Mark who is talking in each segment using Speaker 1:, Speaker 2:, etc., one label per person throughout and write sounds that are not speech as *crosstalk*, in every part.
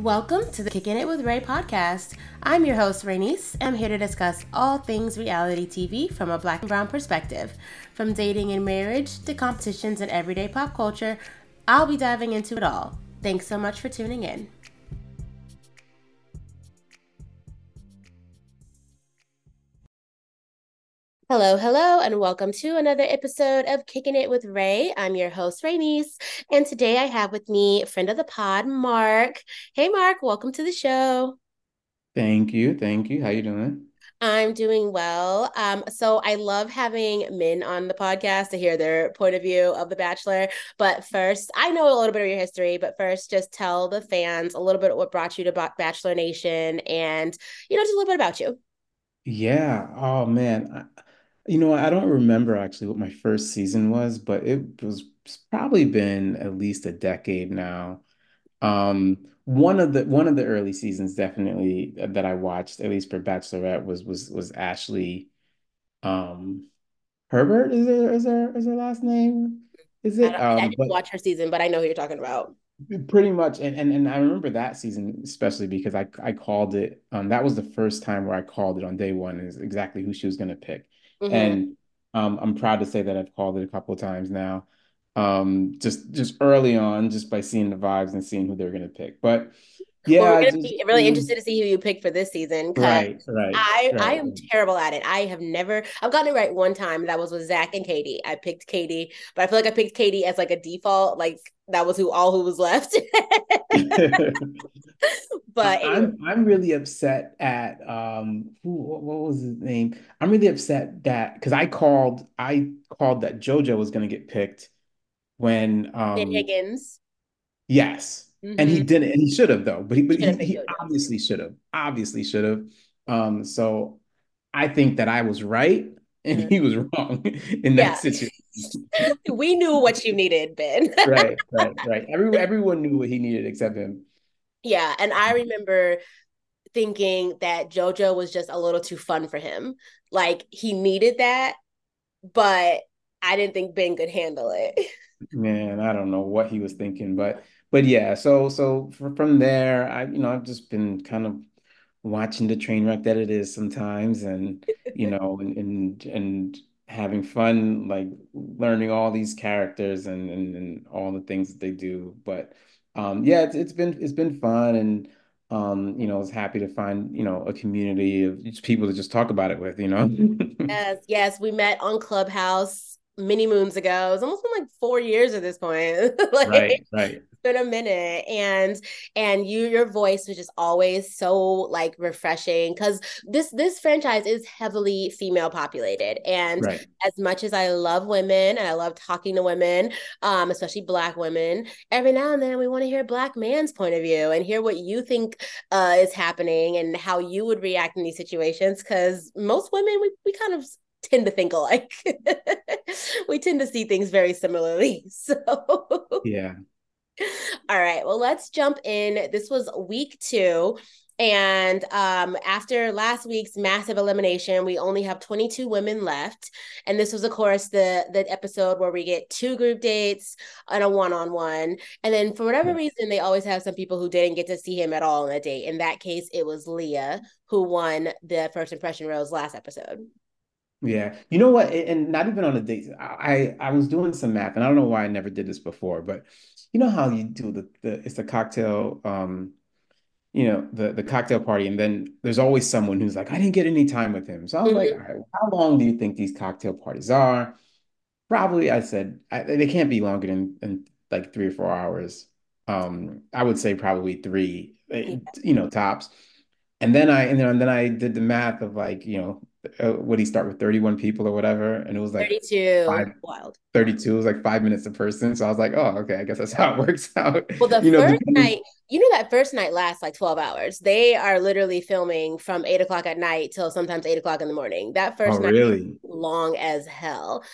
Speaker 1: Welcome to the Kicking It with Rae podcast. I'm your host, Renise. I'm here to discuss all things reality TV from a black and brown perspective. From dating and marriage to competitions and everyday pop culture, I'll be diving into it all. Thanks so much for tuning in. Hello, hello, and welcome to another episode of Kicking It with Rae. I'm your host, Renise, and today I have with me friend of the pod, Mark. Hey, Mark, welcome to the show.
Speaker 2: Thank you, thank you. How you doing?
Speaker 1: I'm doing well. Um, so I love having men on the podcast to hear their point of view of The Bachelor. But first, I know a little bit of your history, but first, just tell the fans a little bit what brought you to Bachelor Nation and, you know, just a little bit about you.
Speaker 2: Yeah. Oh man. You know, I don't remember actually what my first season was, but it was it's probably been at least a decade now. Um, one of the one of the early seasons definitely that I watched, at least for Bachelorette, was was was Ashley um Herbert is her is her last name? Is
Speaker 1: I,
Speaker 2: it?
Speaker 1: I
Speaker 2: Um,
Speaker 1: didn't
Speaker 2: but
Speaker 1: watch her season, but I know who you're talking about.
Speaker 2: Pretty much, and, and and I remember that season especially because I I called it. Um, that was the first time where I called it on day one is exactly who she was going to pick,
Speaker 1: hmm
Speaker 2: and um, I'm proud to say that I've called it a couple of times now. Um, just just early on, just by seeing the vibes and seeing who they're going to pick. But
Speaker 1: Well, we're gonna
Speaker 2: just
Speaker 1: be really interested to see who you pick for this season
Speaker 2: right, right,
Speaker 1: I I am terrible at it. I have never I've gotten it right one time. That was with Zach and Katie. I picked Katie, but I feel like I picked Katie as like a default. Like that was who all who was left. *laughs* *laughs* But anyway,
Speaker 2: I'm I'm really upset at um who what, what was his name? I'm really upset that because I called I called that JoJo was gonna get picked when
Speaker 1: Ben
Speaker 2: um
Speaker 1: Higgins.
Speaker 2: yes and he
Speaker 1: Mm-hmm.
Speaker 2: didn't and he should have though but he but he, he obviously should have obviously should have um so I think that I was right and he was wrong in that
Speaker 1: Yeah,
Speaker 2: situation *laughs*
Speaker 1: we knew what you needed, Ben. *laughs*
Speaker 2: right right right every everyone knew what he needed except him
Speaker 1: yeah, and I remember thinking that JoJo was just a little too fun for him. Like he needed that, but I didn't think Ben could handle it. *laughs*
Speaker 2: Man, I don't know what he was thinking, but but yeah, so so from there, I you know I've just been kind of watching the train wreck that it is sometimes, and you *laughs* know, and and, and having fun, like learning all these characters and, and and all the things that they do. But um, yeah, it's it's been it's been fun, and um, you know, I was happy to find you know a community of people to just talk about it with, you know. *laughs*
Speaker 1: Yes, yes, we met on Clubhouse many moons ago. It's almost been like four years at this point. *laughs* like
Speaker 2: Right, right,
Speaker 1: been a minute and and you your voice was just always so like refreshing because this this franchise is heavily female populated and
Speaker 2: right.
Speaker 1: as much as i love women and i love talking to women um especially black women every now and then we want to hear black man's point of view and hear what you think uh is happening and how you would react in these situations because most women we, we kind of tend to think alike *laughs* we tend to see things very similarly *laughs* so
Speaker 2: Yeah.
Speaker 1: all right. Well, let's jump in. This was week two. And um, after last week's massive elimination, we only have 22 women left. And this was, of course, the the episode where we get two group dates and a one-on-one. And then for whatever reason, they always have some people who didn't get to see him at all on a date. In that case, it was Leah who won the first impression rose last episode.
Speaker 2: Yeah. You know what? And not even on a date. I I was doing some math, and I don't know why I never did this before, but you know how you do the, the it's a cocktail, um, you know, the the cocktail party, and then there's always someone who's like, I didn't get any time with him. So I was like, all right, how long do you think these cocktail parties are? Probably, I said, I, they can't be longer than, than like three or four hours. Um, I would say probably three, eh,
Speaker 1: Yeah.
Speaker 2: you know, tops. And then I and then, and then I did the math of like, you know, uh, would he start with 31 people or whatever? And it was like
Speaker 1: 32.
Speaker 2: five,
Speaker 1: Wild.
Speaker 2: 32 was like five minutes a person. So I was like, oh, okay, I guess that's *laughs* how it works out.
Speaker 1: Well, the
Speaker 2: You know,
Speaker 1: first
Speaker 2: depending.
Speaker 1: night, you know, that first night lasts like 12 hours. They are literally filming from eight o'clock at night till sometimes eight o'clock in the morning. That
Speaker 2: Oh,
Speaker 1: first night is
Speaker 2: really?
Speaker 1: long as hell.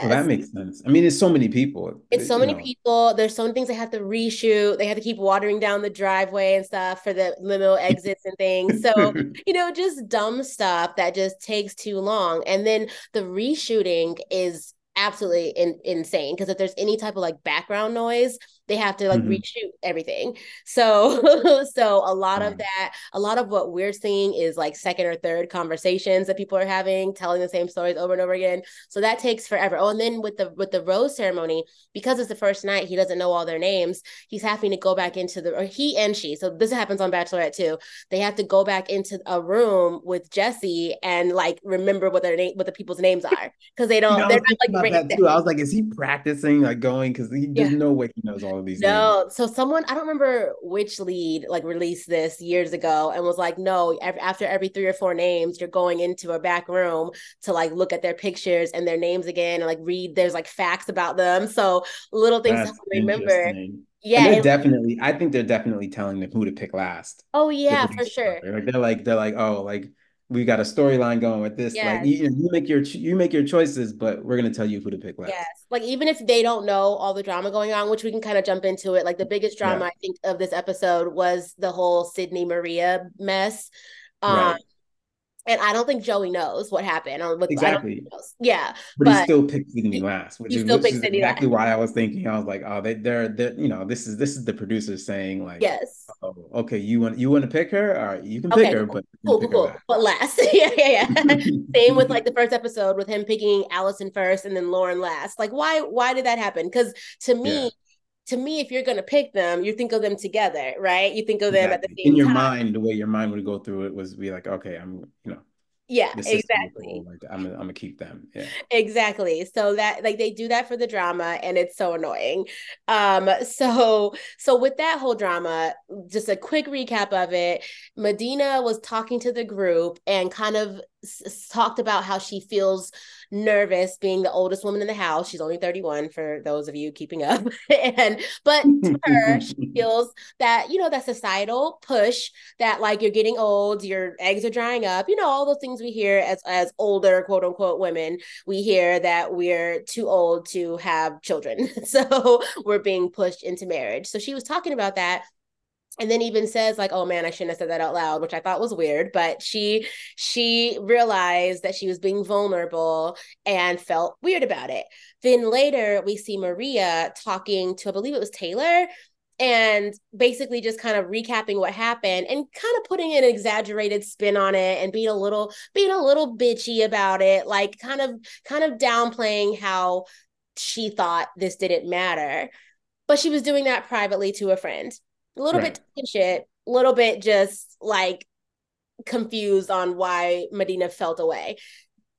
Speaker 2: Well, that makes sense. I mean, it's so many people,
Speaker 1: It's eh,
Speaker 2: so
Speaker 1: many
Speaker 2: know.
Speaker 1: people. There's so many things they have to reshoot. They have to keep watering down the driveway and stuff for the limo exits and things. So, *laughs* you know, just dumb stuff that just takes too long. And then the reshooting is absolutely in, insane because if there's any type of like background noise, they have to like
Speaker 2: Mhm.
Speaker 1: reshoot everything. So *laughs* so a lot of that, a lot of what we're seeing is like second or third conversations that people are having, telling the same stories over and over again. So that takes forever. Oh, and then with the with the rose ceremony, because it's the first night, he doesn't know all their names. He's having to go back into the or he and she. So this happens on Bachelorette too. They have to go back into a room with Jesse and like remember what their name what the people's names are because they don't
Speaker 2: know, I
Speaker 1: they're
Speaker 2: was
Speaker 1: not like
Speaker 2: about that too. I was like, is he practicing, like going? Because he, there's
Speaker 1: Yeah.
Speaker 2: no way he knows all of these names.
Speaker 1: No, so someone I don't remember which lead like released this years ago and was like, no, after every three or four names, you're going into a back room to like look at their pictures and their names again and like read. There's like facts about them, so little things to remember.
Speaker 2: And
Speaker 1: Yeah,
Speaker 2: they're definitely, I think they're definitely telling them who to pick last.
Speaker 1: oh yeah, for sure.
Speaker 2: Like they're like they're like, oh, like we got a storyline going with this. Like you, you make your you make your choices, but we're gonna tell you who to pick
Speaker 1: Yes. Like even if they don't know all the drama going on, which we can kind of jump into it. Like the biggest drama
Speaker 2: Yeah.
Speaker 1: I think of this episode was the whole Sydney Maria mess. Um,
Speaker 2: Right.
Speaker 1: And I don't think Joey knows what happened. I don't, I don't think
Speaker 2: Exactly.
Speaker 1: Yeah,
Speaker 2: But he still picked Sydney last, which is which is exactly why I was thinking. I was like, oh, they they're they're you know, this is this is the producer saying like,
Speaker 1: Yes.
Speaker 2: oh, okay, you want you want to pick her? All right, you can pick
Speaker 1: Okay,
Speaker 2: her,
Speaker 1: cool.
Speaker 2: but
Speaker 1: Cool, cool, cool. But last. *laughs* yeah, yeah, yeah. *laughs* Same with like the first episode with him picking Allison first and then Lauren last. Like why why did that happen? Because to
Speaker 2: Yeah,
Speaker 1: me, to me, if you're gonna pick them, you think of them together, right? You think of them at the
Speaker 2: exactly. In your
Speaker 1: time.
Speaker 2: mind, the way your mind would go through it was be like, okay, I'm you know,
Speaker 1: Yeah,
Speaker 2: the system is
Speaker 1: exactly.
Speaker 2: Like I'm I'm gonna keep them. Yeah.
Speaker 1: Exactly. So that like they do that for the drama and it's so annoying. Um so so with that whole drama, just a quick recap of it. Madina was talking to the group and kind of s- talked about how she feels nervous being the oldest woman in the house. She's only 31 for those of you keeping up. *laughs* and but to *laughs* her, she feels that, you know, that societal push that like you're getting old, your eggs are drying up, you know, all those things we hear as as older quote unquote women. We hear that we're too old to have children. *laughs* So we're being pushed into marriage. So she was talking about that and then even says like oh man i shouldn't have said that out loud which i thought was weird but she she realized that she was being vulnerable and felt weird about it. Then later we see maria talking to i believe it was taylor and basically just kind of recapping what happened and kind of putting an exaggerated spin on it and being a little being a little bitchy about it like kind of kind of downplaying how she thought this didn't matter. But she was doing that privately to a friend a little
Speaker 2: Right.
Speaker 1: bit shit, a little bit just like confused on why Madina felt away.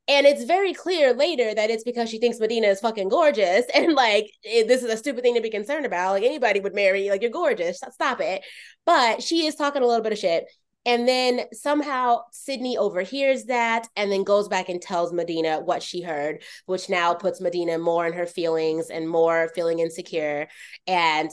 Speaker 1: And it's very clear later that it's because she thinks Madina is fucking gorgeous. *laughs* And like, it, this is a stupid thing to be concerned about. Like, anybody would marry, like, you're gorgeous. Stop it. But she is talking a little bit of shit. And then somehow Sydney overhears that and then goes back and tells Madina what she heard, which now puts Madina more in her feelings and more feeling insecure. And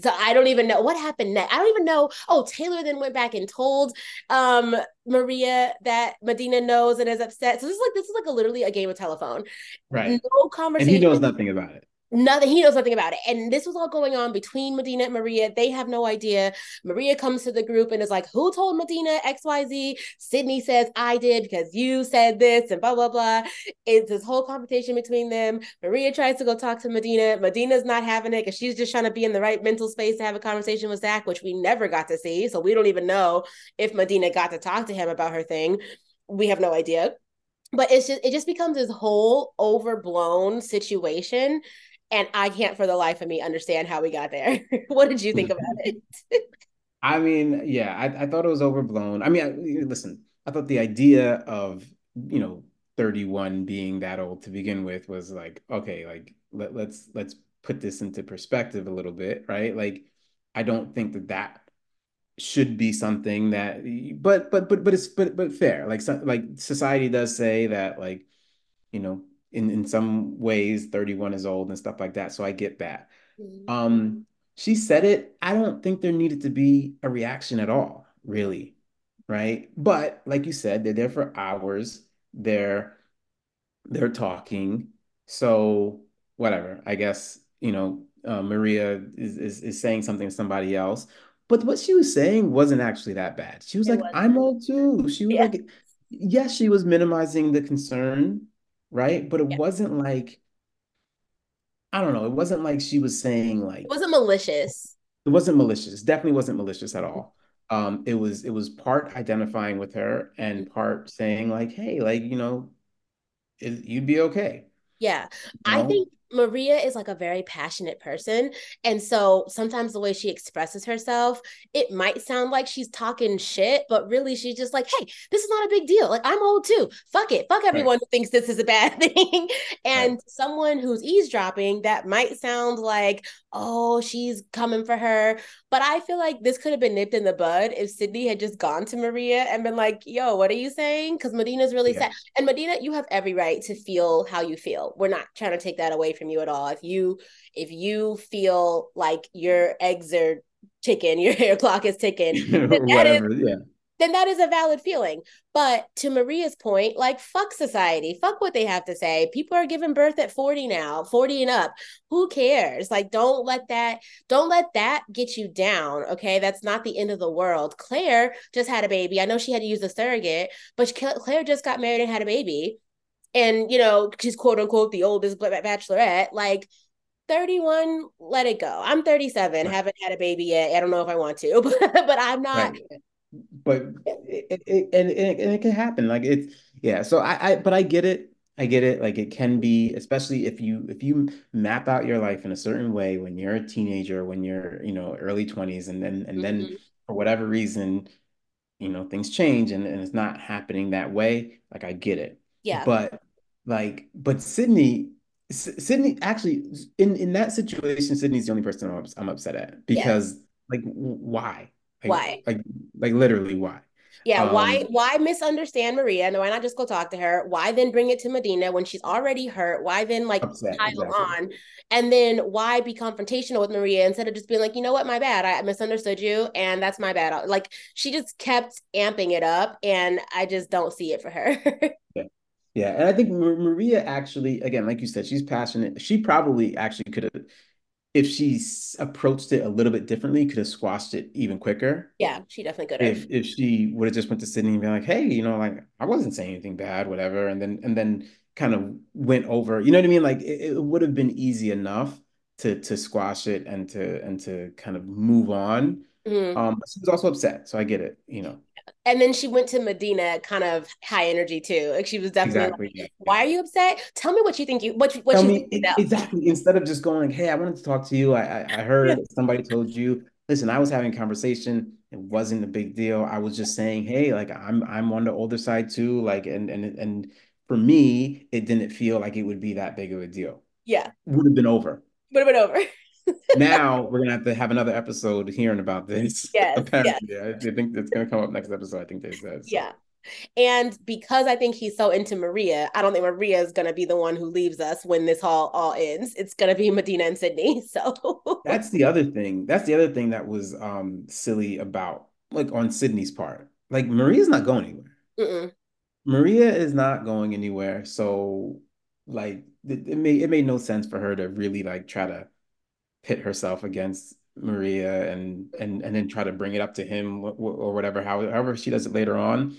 Speaker 1: so I don't even know what happened next. I don't even know. Oh, Taylor then went back and told um Maria that Madina knows and is upset. So this is like this is like a literally a game of telephone.
Speaker 2: Right.
Speaker 1: No conversation.
Speaker 2: And he knows nothing about it.
Speaker 1: Nothing. He knows nothing about it. And this was all going on between Madina and Maria. They have no idea. Maria comes to the group and is like, Who told Madina XYZ? Sydney says, I did because you said this and blah, blah, blah. It's this whole conversation between them. Maria tries to go talk to Madina. Madina's not having it because she's just trying to be in the right mental space to have a conversation with Zach, which we never got to see. So we don't even know if Madina got to talk to him about her thing. We have no idea. But it's just it just becomes this whole overblown situation and I can't for the life of me understand how we got there. *laughs* what did you think about *laughs* it?
Speaker 2: I mean, yeah, I, I thought it was overblown. I mean, I, listen, I thought the idea of, you know, 31 being that old to begin with was like, okay, like let, let's let's put this into perspective a little bit, right? Like, I don't think that that should be something that, but but but but it's but but fair. Like, so, like society does say that, like, you know, in in some ways, 31 is old and stuff like that. So I get that. Um, she said it. I don't think there needed to be a reaction at all, really, right? But like you said, they're there for hours. They're they're talking. So whatever. I guess, you know, uh, Maria is, is is saying something to somebody else. But what she was saying wasn't actually that bad. She was
Speaker 1: It
Speaker 2: like,
Speaker 1: was.
Speaker 2: I'm old too. She was
Speaker 1: Yeah.
Speaker 2: like, yes, she was minimizing the concern, right? But it
Speaker 1: Yeah.
Speaker 2: wasn't like I don't know. It wasn't like she was saying like It
Speaker 1: wasn't malicious.
Speaker 2: it wasn't malicious. Definitely wasn't malicious at all. Um, it was it was part identifying with her and part saying like, hey, like you know, it, you'd be okay.
Speaker 1: Yeah.
Speaker 2: You
Speaker 1: I think Maria is like a very passionate person. And so sometimes the way she expresses herself, it might sound like she's talking shit, but really she's just like, hey, this is not a big deal. Like, I'm old too. Fuck it. Fuck
Speaker 2: right,
Speaker 1: everyone who thinks this is a bad *laughs* thing.
Speaker 2: right,
Speaker 1: and someone who's eavesdropping, that might sound like, oh, she's coming for her. But I feel like this could have been nipped in the bud if Sydney had just gone to Maria and been like, yo, what are you saying? Because Madina's really
Speaker 2: yeah,
Speaker 1: sad. And Madina, you have every right to feel how you feel. We're not trying to take that away from you at all. If you if you feel like your eggs are ticking, *laughs* your hair clock is ticking, *laughs* then that is
Speaker 2: yeah,
Speaker 1: then that is a valid feeling. But to Maria's point, like fuck society, fuck what they have to say. People are giving birth at 40 now, 40 and up. Who cares? Like don't let that don't let that get you down, okay? That's not the end of the world. Claire just had a baby. I know she had to use a surrogate, but Claire just got married and had a baby. And you know, she's quote unquote the oldest bachelorette. Like 31, let it go. I'm 37,
Speaker 2: right,
Speaker 1: haven't had a baby yet. I don't know if I want to, *laughs* but, but I'm not.
Speaker 2: right. But it, it, and, it, and it can happen. Like it's yeah. So I, I but I get it. I get it. Like it can be, especially if you if you map out your life in a certain way when you're a teenager, when you're you know early 20s, and then and then
Speaker 1: Mhm.
Speaker 2: for whatever reason you know things change and, and it's not happening that way like i get it
Speaker 1: Yeah.
Speaker 2: but like but sydney S- sydney actually in in that situation sydney's the only person i'm, I'm upset at because like why like
Speaker 1: Why?
Speaker 2: like like literally why
Speaker 1: Yeah, why
Speaker 2: um
Speaker 1: why misunderstand Maria? and why not just go talk to her? Why then bring it to Madina when she's already hurt? Why then like
Speaker 2: upset
Speaker 1: pile
Speaker 2: exactly
Speaker 1: on? And then why be confrontational with Maria instead of just being like, you know what, my bad. I misunderstood you and that's my bad. Like she just kept amping it up and I just don't see it for her. *laughs*
Speaker 2: yeah yeah and i think Ma- maria actually again like you said she's passionate she probably actually could have if she approached it a little bit differently could have squashed it even quicker
Speaker 1: yeah, she definitely could have.
Speaker 2: if if she would have just went to Sydney and been like, hey, you know, like I wasn't saying anything bad, whatever, and then and then kind of went over, you know what I mean? Like it, it would have been easy enough to to squash it and to and to kind of move on.
Speaker 1: Mhm.
Speaker 2: Um, she was also upset, so I get it, you know.
Speaker 1: And then she went to Madina kind of high energy too. Like she was definitely
Speaker 2: Exactly.
Speaker 1: like, why are you upset? Tell me what you think you what you what
Speaker 2: Tell
Speaker 1: you
Speaker 2: me
Speaker 1: think
Speaker 2: exactly instead of just going like, hey, I wanted to talk to you. I, I I heard somebody told you. Listen, I was having a conversation. It wasn't a big deal. I was just saying, hey, like I'm I'm on the older side too. Like and and and for me, it didn't feel like it would be that big of a deal.
Speaker 1: Yeah.
Speaker 2: Would have been over.
Speaker 1: Would have been over.
Speaker 2: Now we're gonna have to have another episode hearing about this.
Speaker 1: yes. *laughs* Yes.
Speaker 2: Apparently, I think it's gonna come up next episode. I think they said
Speaker 1: Yeah. And because I think he's so into Maria, I don't think Maria is going to be the one who leaves us when this all all ends. It's going to be Madina and Sydney. *laughs* So
Speaker 2: That's the other thing. That's the other thing that was um silly about like on Sydney's part. Like Maria's not going anywhere.
Speaker 1: Mm-mm.
Speaker 2: Maria is not going anywhere. So like it, it made it made no sense for her to really like try to pit herself against Maria and and and then try to bring it up to him or, whatever. However she does it later on,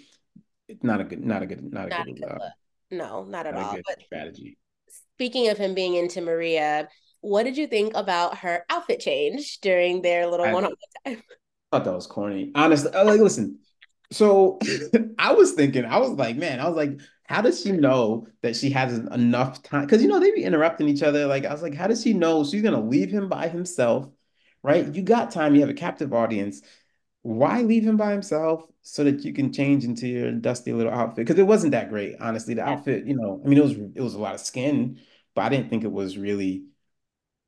Speaker 2: it's not a good not a good not a
Speaker 1: not a
Speaker 2: good
Speaker 1: good
Speaker 2: uh.
Speaker 1: No, not at
Speaker 2: not
Speaker 1: all.
Speaker 2: good
Speaker 1: But
Speaker 2: strategy.
Speaker 1: speaking of him being into Maria, what did you think about her outfit change during their little
Speaker 2: I
Speaker 1: one-on-one time? *laughs*
Speaker 2: thought that was corny. Honestly, like listen. So *laughs* I was thinking, I was like, man, I was like, how does she know that she has enough time? Because you know they be interrupting each other. Like I was like, how does she know she's gonna leave him by himself? Right? You got time. You have a captive audience. Why leave him by himself so that you can change into your dusty little outfit? Because it wasn't that great, honestly. The outfit, you know, I mean, it was it was a lot of skin, but I didn't think it was really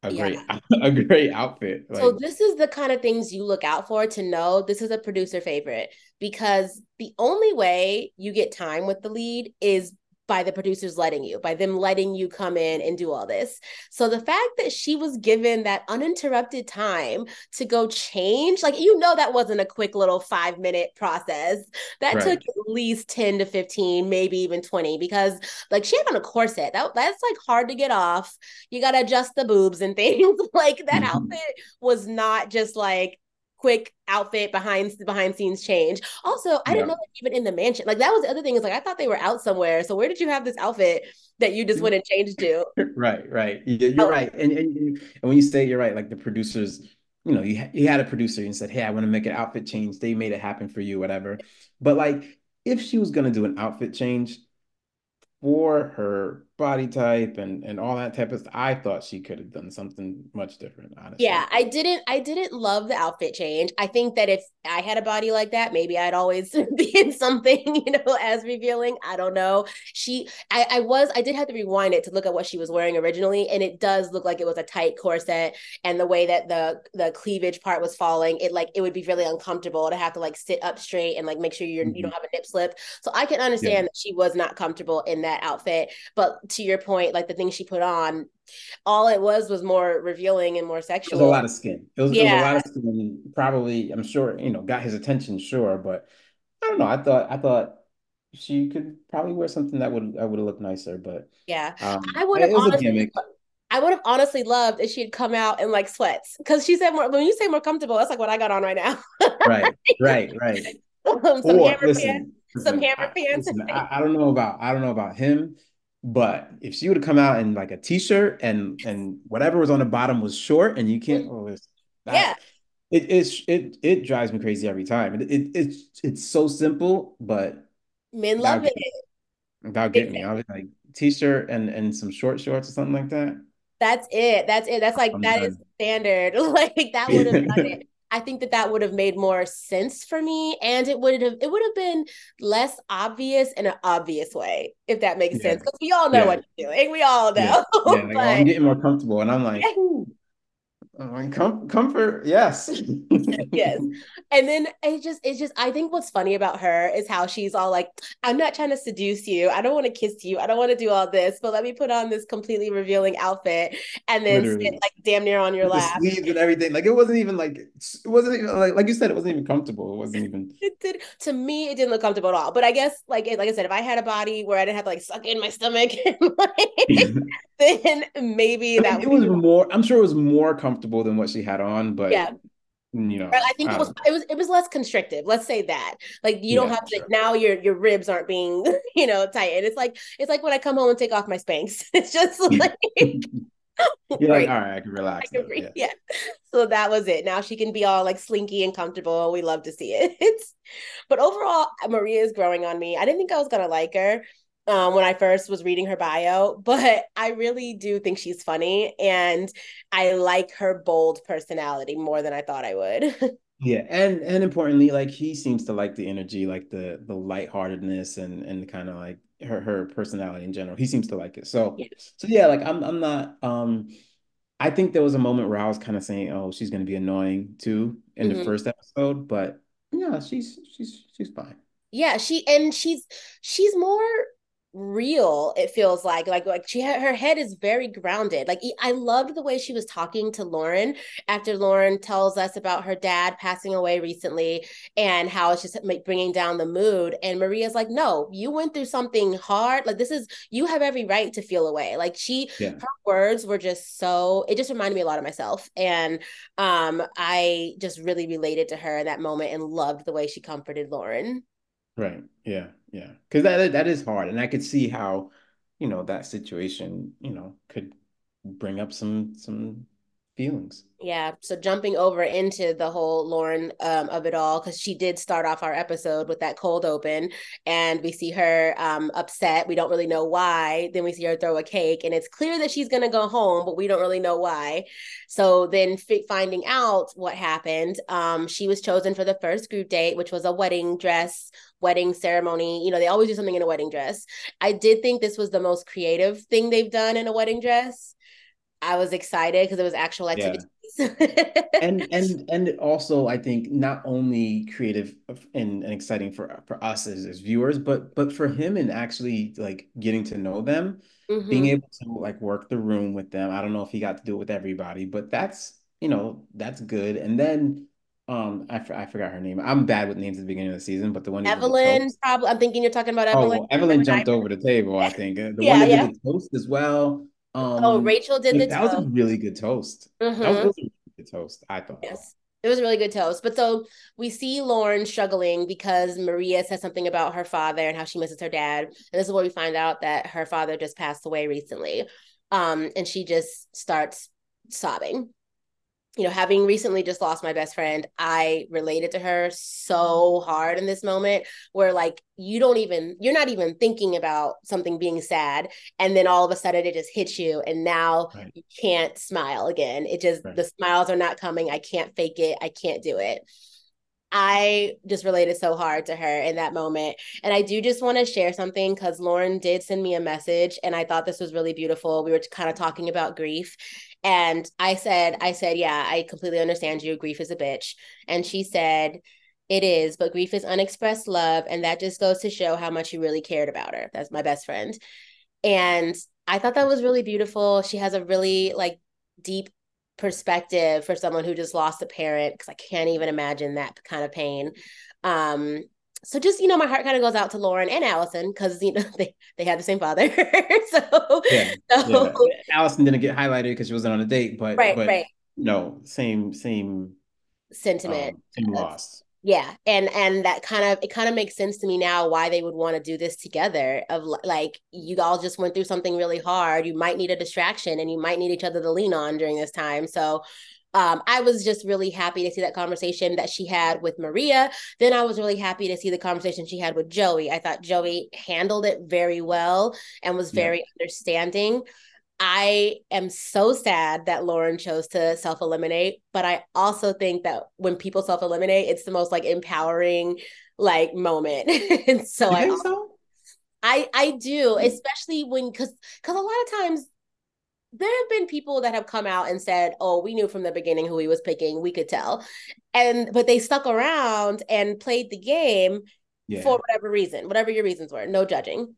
Speaker 2: a
Speaker 1: Yeah.
Speaker 2: great *laughs* a great outfit.
Speaker 1: So this is the kind of things you look out for to know this is a producer favorite because the only way you get time with the lead is by the producers letting you, by them letting you come in and do all this. So the fact that she was given that uninterrupted time to go change, like you know that wasn't a quick little 5 minute process. That took at least 10 to 15, maybe even 20 because like she had on a corset. That that's like hard to get off you got to adjust the boobs and *laughs* things. like that
Speaker 2: Mhm.
Speaker 1: outfit was not just like quick outfit behind behind scenes change. Also, I yeah. didn't know that even in the mansion. Like that was the other thing is like I thought they were out somewhere. So where did you have this outfit that you just went and changed to? *laughs*
Speaker 2: right, right. Yeah, you're oh. right. And, and and when you say you're right, like the producers, you know, you you had a producer and said, "Hey, I want to make an outfit change." They made it happen for you, whatever. But like, if she was gonna do an outfit change, for her body type and and all that type of stuff, I thought she could have done something much different, honestly.
Speaker 1: Yeah, I didn't I didn't love the outfit change. I think that if I had a body like that, maybe I'd always *laughs* be in something, *laughs* you know, as revealing. I don't know. She I, I was I did have to rewind it to look at what she was wearing originally, and it does look like it was a tight corset and the way that the the cleavage part was falling, it like it would be really uncomfortable to have to like sit up straight and like make sure you're mm-hmm. you don't have a nip slip. So I can understand yeah. that she was not comfortable in that that outfit. But to your point, like the thing she put on, all it was was more revealing and more sexual.
Speaker 2: It was a lot of skin. It was, yeah. it was a lot of skin. Probably, I'm sure, you know, got his attention, sure, but I don't know. I thought, I thought she could probably wear something that would, I would have looked nicer, but
Speaker 1: yeah, um, I would have honestly. I would have honestly loved if she had come out in like sweats because she said more. When you say more comfortable, that's like what I got on right now.
Speaker 2: right, *laughs* right, right.
Speaker 1: Um, some or, listen, pants some hammer pants.
Speaker 2: Listen, I, I, don't know about I don't know about him, but if she would have come out in like a t-shirt and and whatever was on the bottom was short and you can't, mm. oh, that,
Speaker 1: yeah.
Speaker 2: It is it it drives me crazy every time. It, it it's it's so simple, but
Speaker 1: men love it.
Speaker 2: About getting me. I was like t-shirt and and some short shorts or something like that.
Speaker 1: That's it. That's it. That's like I'm that done. is standard. *laughs* like that would have done it. I think that that would have made more sense for me, and it would have it would have been less obvious in an obvious way, if that makes yeah. sense. Because we all know yeah. what you're doing. We all know. *laughs* Yeah.
Speaker 2: like, but, oh, I'm getting more comfortable, and I'm like, *laughs* Oh, com- comfort, yes. *laughs*
Speaker 1: yes. And then it just, it's just, I think what's funny about her is how she's all like, I'm not trying to seduce you. I don't want to kiss you. I don't want to do all this, but let me put on this completely revealing outfit and then sit like damn near on your With lap.
Speaker 2: sleeves and everything. Like it wasn't even like, it wasn't even like, like you said, it wasn't even comfortable. It wasn't even. *laughs*
Speaker 1: it did, to me, it didn't look comfortable at all. But I guess, like, like I said, if I had a body where I didn't have to like suck in my stomach, *laughs* like, then maybe I mean,
Speaker 2: that it was more, I'm sure it was more comfortable than what she had on, but
Speaker 1: yeah.
Speaker 2: you know
Speaker 1: i think it was it was it was less constrictive let's say that. Like you yeah, don't have to sure. now your your ribs aren't being *laughs* you know tight and it's like it's like when i come home and take off my Spanx. *laughs* It's just *laughs* like
Speaker 2: you're like all right i can relax I can
Speaker 1: yeah. yeah. So that was it. Now she can be all like slinky and comfortable. We love to see it. But overall maria is growing on me. I didn't think i was gonna like her um, when I first was reading her bio, *laughs* but I really do think she's funny and I like her bold personality more than I thought I would. *laughs*
Speaker 2: yeah, and and importantly, like he seems to like the energy, like the the lightheartedness and and kind of like her her personality in general. He seems to like it. So yeah. so yeah, like I'm I'm not um I think there was a moment where I was kind of saying, "Oh, she's going to be annoying too" in mm-hmm. the first episode, but yeah, she's she's she's fine.
Speaker 1: Yeah, she and she's she's more real it feels like like like she had her head is very grounded. Like i loved the way she was talking to lauren after lauren tells us about her dad passing away recently and how it's just bringing down the mood and maria's like no you went through something hard. Like this is you have every right to feel away. Like she yeah. her words were just so it just reminded me a lot of myself and um i just really related to her in that moment and loved the way she comforted lauren
Speaker 2: Right. Yeah. Yeah. Because that that is hard, and I could see how, you know, that situation, you know, could bring up some some feelings.
Speaker 1: Yeah. So jumping over into the whole Lauren um, of it all, because she did start off our episode with that cold open, and we see her um, upset. We don't really know why. Then we see her throw a cake, and it's clear that she's going to go home, but we don't really know why. So then f- finding out what happened, um, she was chosen for the first group date, which was a wedding dress wedding ceremony. You know, they always do something in a wedding dress. I did think this was the most creative thing they've done in a wedding dress. I was excited because it was actual activities.
Speaker 2: Yeah. *laughs* and and and also I think not only creative and, and exciting for for us as, as viewers, but but for him and actually like getting to know them, mm-hmm. being able to like work the room with them. I don't know if he got to do it with everybody, but that's you know that's good. And then um I, I forgot her name. I'm bad with names at the beginning of the season, but the one
Speaker 1: Evelyn probably I'm thinking you're talking about Evelyn.
Speaker 2: Oh, Evelyn jumped *laughs* over the table, I think. The yeah, one that yeah. did the toast as well.
Speaker 1: Um, oh, Rachel did the toast.
Speaker 2: that toast. was a really good toast. Mm-hmm. That was mm-hmm. really good toast, I thought.
Speaker 1: Yes. It was a really good toast. But so we see Lauren struggling because Maria says something about her father and how she misses her dad. And this is where we find out that her father just passed away recently. Um, and she just starts sobbing you know, having recently just lost my best friend, I related to her so mm-hmm. hard in this moment where like you don't even you're not even thinking about something being sad and then all of a sudden it just hits you and now right. you can't smile again. It just right. the smiles are not coming. I can't fake it. I can't do it. I just related so hard to her in that moment. And I do just want to share something because Lauren did send me a message and I thought this was really beautiful. We were kind of talking about grief. And I said, I said, yeah, I completely understand you. Grief is a bitch. And she said, it is, but grief is unexpressed love. And that just goes to show how much you really cared about her. That's my best friend. And I thought that was really beautiful. She has a really like deep perspective for someone who just lost a parent because I can't even imagine that kind of pain. Um, so just you know, my heart kind of goes out to Lauren and Allison because you know *laughs* they they have the same father. *laughs* so,
Speaker 2: yeah, so yeah. Allison didn't get highlighted because she wasn't on a date, but right, but, right. No, same same
Speaker 1: sentiment, um,
Speaker 2: same loss.
Speaker 1: Yeah, and and that kind of it kind of makes sense to me now why they would want to do this together. Of like you all just went through something really hard. You might need a distraction, and you might need each other to lean on during this time. So um, I was just really happy to see that conversation that she had with Maria. Then I was really happy to see the conversation she had with Joey. I thought Joey handled it very well and was very yeah. understanding. I am so sad that Lauren chose to self eliminate, but I also think that when people self eliminate, it's the most like empowering like moment. *laughs* and so I, so? I I do, hmm. especially when because because a lot of times there have been people that have come out and said, "Oh, we knew from the beginning who he was picking. We could tell," and but they stuck around and played the game yeah. for whatever reason, whatever your reasons were. No judging.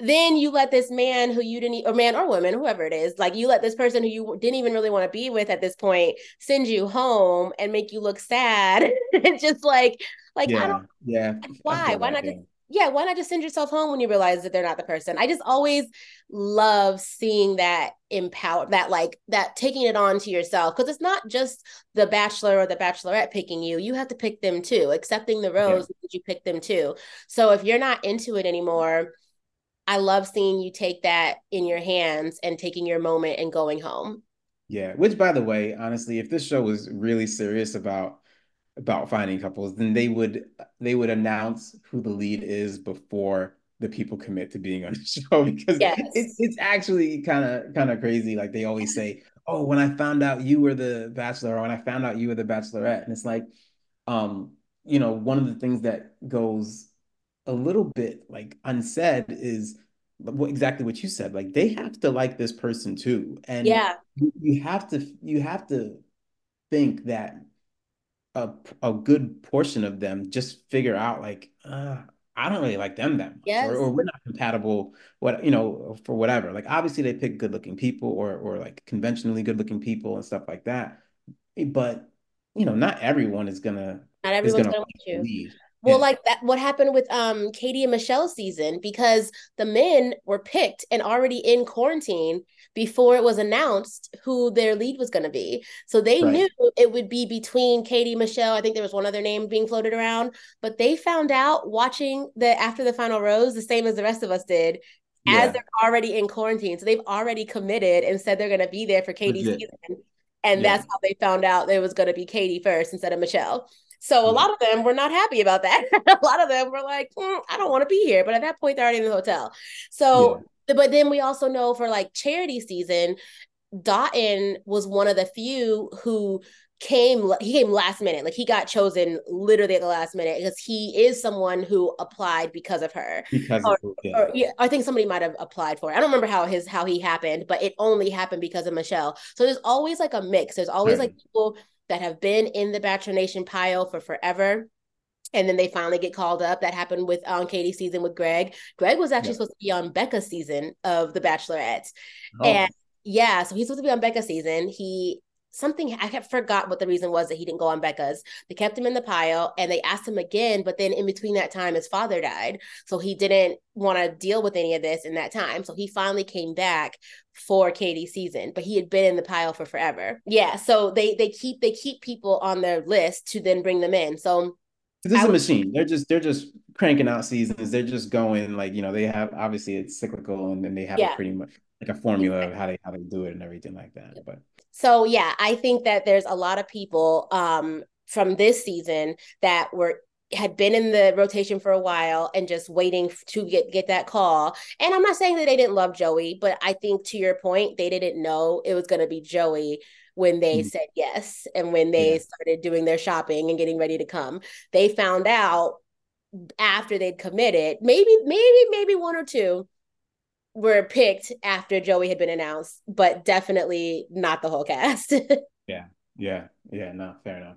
Speaker 1: Then you let this man who you didn't, or man or woman, whoever it is, like you let this person who you didn't even really want to be with at this point send you home and make you look sad. *laughs* and just like, like
Speaker 2: yeah,
Speaker 1: I don't,
Speaker 2: yeah.
Speaker 1: Why? Why not just yeah, why not just send yourself home when you realize that they're not the person? I just always love seeing that empower that like that taking it on to yourself because it's not just the bachelor or the bachelorette picking you. You have to pick them too. Accepting the rose yeah. you pick them too. So if you're not into it anymore, I love seeing you take that in your hands and taking your moment and going home.
Speaker 2: Yeah, which by the way, honestly, if this show was really serious about about finding couples, then they would they would announce who the lead is before the people commit to being on the *laughs* show because yes. it's it's actually kind of kind of crazy. Like they always say, "Oh, when I found out you were the bachelor, or when I found out you were the bachelorette," and it's like, um, you know, one of the things that goes a little bit like unsaid is what exactly what you said. Like they have to like this person too, and
Speaker 1: yeah,
Speaker 2: you, you have to you have to think that a, a good portion of them just figure out like uh, I don't really like them that much, yes. or, or we're not compatible. What you know for whatever. Like obviously they pick good looking people or or like conventionally good looking people and stuff like that. But you know, not everyone is gonna
Speaker 1: not everyone's gonna, gonna you. Well, yeah. like that, what happened with um Katie and Michelle's season because the men were picked and already in quarantine before it was announced who their lead was going to be. So they right. knew it would be between Katie, Michelle. I think there was one other name being floated around, but they found out watching the after the final rose the same as the rest of us did. Yeah. As they're already in quarantine. So they've already committed and said they're going to be there for Katie's Legit. season. And yeah. that's how they found out it was going to be Katie first instead of Michelle. So a lot of them were not happy about that. *laughs* a lot of them were like, mm, I don't want to be here. But at that point, they're already in the hotel. So, yeah. but then we also know for like charity season, Dotun was one of the few who came he came last minute like he got chosen literally at the last minute because he is someone who applied because of her
Speaker 2: because
Speaker 1: or,
Speaker 2: of,
Speaker 1: yeah. Or, yeah i think somebody might have applied for it i don't remember how his how he happened but it only happened because of michelle so there's always like a mix there's always right. like people that have been in the Bachelor Nation pile for forever. And then they finally get called up. That happened with on um, Katie's season with Greg. Greg was actually yeah. supposed to be on Becca's season of The Bachelorette. Oh. And yeah, so he's supposed to be on Becca's season. He something I forgot what the reason was that he didn't go on Becca's. They kept him in the pile and they asked him again, but then in between that time, his father died. So he didn't want to deal with any of this in that time. So he finally came back for Katie's season, but he had been in the pile for forever. Yeah. So they they keep they keep people on their list to then bring them in. So
Speaker 2: this is a machine. They're just they're just cranking out seasons. They're just going like you know they have obviously it's cyclical and then they have yeah. a pretty much like a formula of how they how they do it and everything like that. But
Speaker 1: so yeah, I think that there's a lot of people um from this season that were had been in the rotation for a while and just waiting to get get that call. And I'm not saying that they didn't love Joey, but I think to your point, they didn't know it was going to be Joey when they mm-hmm. said yes and when they yeah. started doing their shopping and getting ready to come. They found out after they'd committed, maybe maybe maybe one or two were picked after Joey had been announced, but definitely not the whole cast. *laughs*
Speaker 2: yeah. Yeah. Yeah, no, fair enough.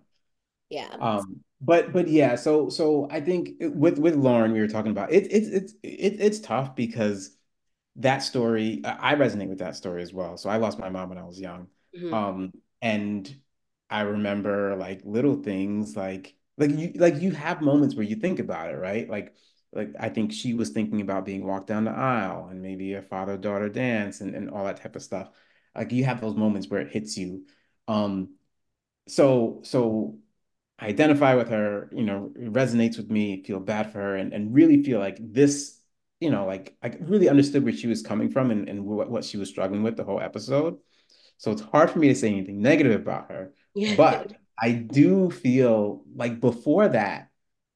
Speaker 1: Yeah.
Speaker 2: Um but but yeah, so so I think with with Lauren we were talking about it it's it's it, it's tough because that story I resonate with that story as well. So I lost my mom when I was young. Mm-hmm. Um and I remember like little things like like you like you have moments where you think about it, right? Like like I think she was thinking about being walked down the aisle and maybe a father daughter dance and, and all that type of stuff. Like you have those moments where it hits you. Um, so so I identify with her, you know, resonates with me, feel bad for her, and, and really feel like this, you know, like I really understood where she was coming from and, and what, what she was struggling with the whole episode. So it's hard for me to say anything negative about her. Yeah. But I do feel like before that,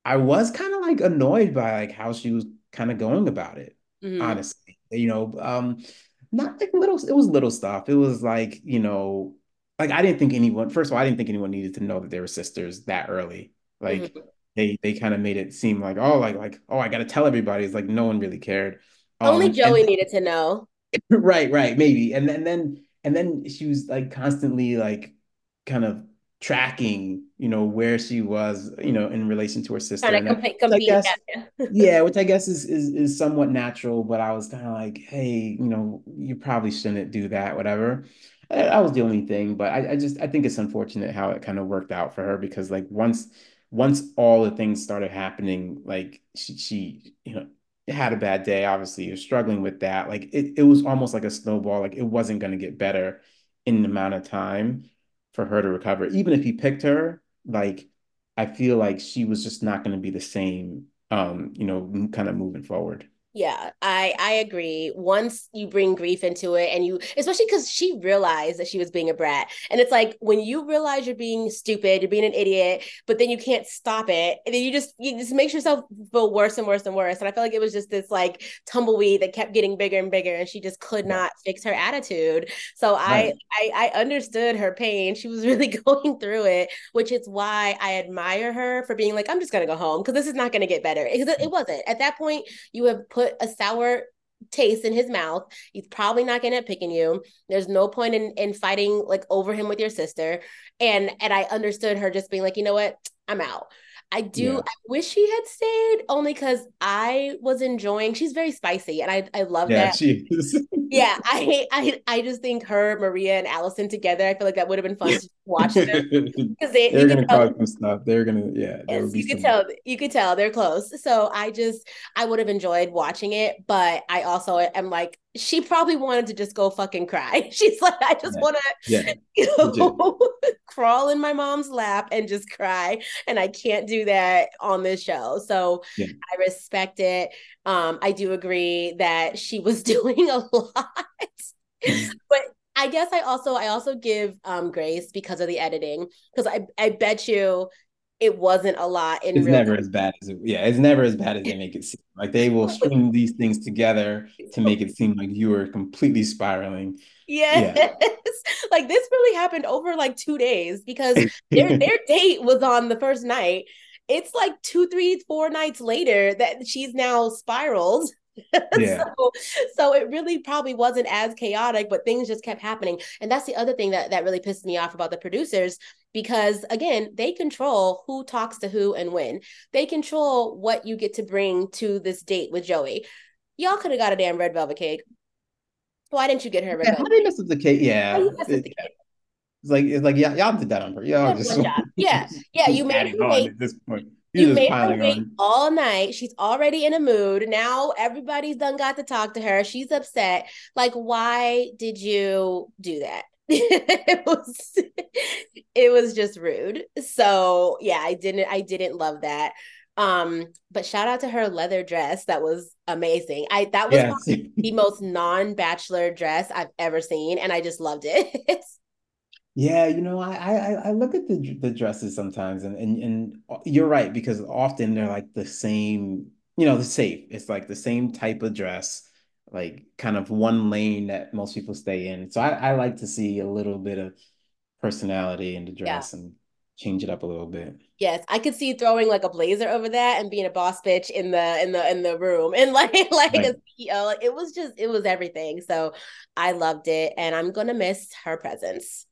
Speaker 2: I was kind of like annoyed by like how she was kind of going about it. Mm-hmm. Honestly, you know, um, not like little. It was little stuff. It was like you know, like I didn't think anyone. First of all, I didn't think anyone needed to know that they were sisters that early. Like mm-hmm. they they kind of made it seem like oh like like oh I got to tell everybody. It's like no one really cared.
Speaker 1: Um, Only Joey and, needed to know. *laughs*
Speaker 2: right, right, maybe, and then and then and then she was like constantly like kind of tracking, you know, where she was, you know, in relation to her sister. Trying to compete, compete guess, *laughs* yeah, which I guess is, is is somewhat natural, but I was kind of like, hey, you know, you probably shouldn't do that, whatever. That was the only thing, but I, I just I think it's unfortunate how it kind of worked out for her because like once once all the things started happening, like she she you know had a bad day. Obviously, you're struggling with that. Like it it was almost like a snowball. Like it wasn't going to get better in an amount of time for her to recover. Even if he picked her, like I feel like she was just not going to be the same, um, you know, kind of moving forward.
Speaker 1: Yeah, I I agree. Once you bring grief into it and you especially cuz she realized that she was being a brat. And it's like when you realize you're being stupid, you're being an idiot, but then you can't stop it. And then you just you just makes yourself feel worse and worse and worse. And I felt like it was just this like tumbleweed that kept getting bigger and bigger and she just could yeah. not fix her attitude. So right. I, I I understood her pain. She was *laughs* really going through it, which is why I admire her for being like I'm just going to go home because this is not going to get better. Because it, it wasn't. At that point you have put put a sour taste in his mouth. He's probably not gonna picking you. There's no point in in fighting like over him with your sister. And and I understood her just being like, you know what, I'm out. I do. Yeah. I wish she had stayed only because I was enjoying. She's very spicy, and I I love yeah, that. She is. *laughs* yeah, I I I just think her, Maria, and Allison together. I feel like that would have been fun to watch them *laughs* because they
Speaker 2: they're gonna cause some stuff. They're gonna yeah.
Speaker 1: Yes, you could tell. You could tell they're close. So I just I would have enjoyed watching it, but I also am like she probably wanted to just go fucking cry. *laughs* She's like, I just yeah. want to yeah. *laughs* you know, *laughs* crawl in my mom's lap and just cry. And I can't do that on this show. So yeah. I respect it. Um, I do agree that she was doing a lot. Mm-hmm. but I guess I also I also give um grace because of the editing. Because I, I bet you it wasn't a lot
Speaker 2: in it's never as bad as it, yeah it's never as bad as they make it seem. Like they will *laughs* string these things together to make it seem like you are completely spiraling.
Speaker 1: Yes. Yeah. *laughs* like this really happened over like two days because *laughs* their their date was on the first night. It's like two three four nights later that she's now spiraled *laughs* yeah. so, so it really probably wasn't as chaotic, but things just kept happening. And that's the other thing that, that really pissed me off about the producers, because again, they control who talks to who and when. They control what you get to bring to this date with Joey. Y'all could have got a damn red velvet cake. Why didn't you get her red
Speaker 2: yeah, velvet? How they mess with the cake? Yeah. It's like it's like yeah, y'all did that on purpose. Y'all *laughs*
Speaker 1: yeah, yeah. You made her wait at this point. You made her wait all night. She's already in a mood. Now everybody's done got to talk to her. She's upset. Like, why did you do that? *laughs* it was it was just rude. So yeah, I didn't I didn't love that. Um, but shout out to her leather dress. That was amazing. I that was yes. the most non-bachelor dress I've ever seen, and I just loved it. *laughs*
Speaker 2: yeah, you know, I I I look at the the dresses sometimes, and and and uh, you're right because often they're like the same. You know, the safe. It's like the same type of dress, like kind of one lane that most people stay in. So I, I like to see a little bit of personality in the dress yeah. and change it up a little bit.
Speaker 1: Yes, I could see throwing like a blazer over that and being a boss bitch in the in the in the room and *laughs* like like right. a CEO. Like it was just it was everything. So I loved it, and I'm gonna miss her presence.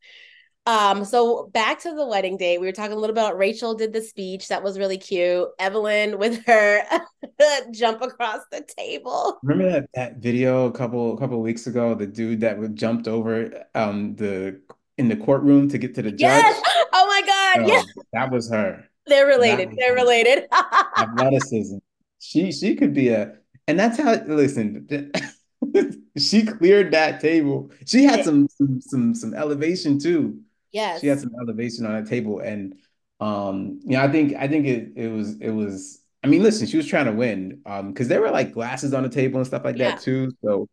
Speaker 1: Um, so back to the wedding day, we were talking a little about Rachel did the speech that was really cute. Evelyn with her *laughs* jump across the table.
Speaker 2: Remember that, that video a couple a couple weeks ago? The dude that jumped over um the in the courtroom to get to the judge. Yes!
Speaker 1: Oh my god! Oh, yeah,
Speaker 2: that was her.
Speaker 1: They're related. They're related. *laughs*
Speaker 2: Athleticism. She she could be a, and that's how. Listen, *laughs* she cleared that table. She had some some some some elevation too.
Speaker 1: Yes,
Speaker 2: she had some elevation on that table, and um, you know, I think I think it it was it was. I mean, listen, she was trying to win, um, because there were like glasses on the table and stuff like yeah. that too. So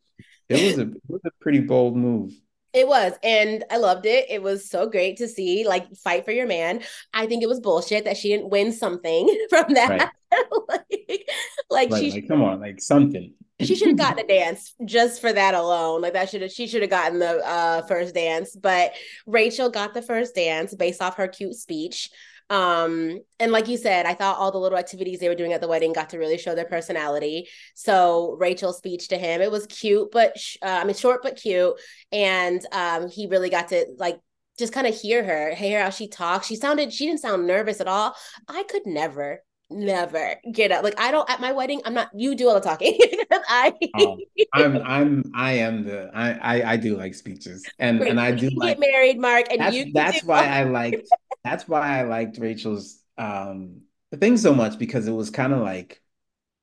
Speaker 2: it was a it was a pretty bold move.
Speaker 1: It was, and I loved it. It was so great to see, like, fight for your man. I think it was bullshit that she didn't win something *laughs* from that. Right. *laughs* like, like
Speaker 2: right,
Speaker 1: she,
Speaker 2: like, come on, like something.
Speaker 1: She should have gotten *laughs* a dance just for that alone. Like that should have, she should have gotten the uh, first dance. But Rachel got the first dance based off her cute speech. Um, and like you said, I thought all the little activities they were doing at the wedding got to really show their personality. So Rachel's speech to him, it was cute, but sh- uh, I mean, short but cute, and um, he really got to like just kind of hear her, hear how she talks. She sounded, she didn't sound nervous at all. I could never never get up. Like I don't at my wedding. I'm not. You do all the talking. *laughs* I.
Speaker 2: um, I'm. I'm. I am the. I. I, I do like speeches, and Great. and I do like
Speaker 1: get married, Mark, and
Speaker 2: that's,
Speaker 1: you.
Speaker 2: That's why I liked. *laughs* That's why I liked Rachel's um thing so much because it was kind of like.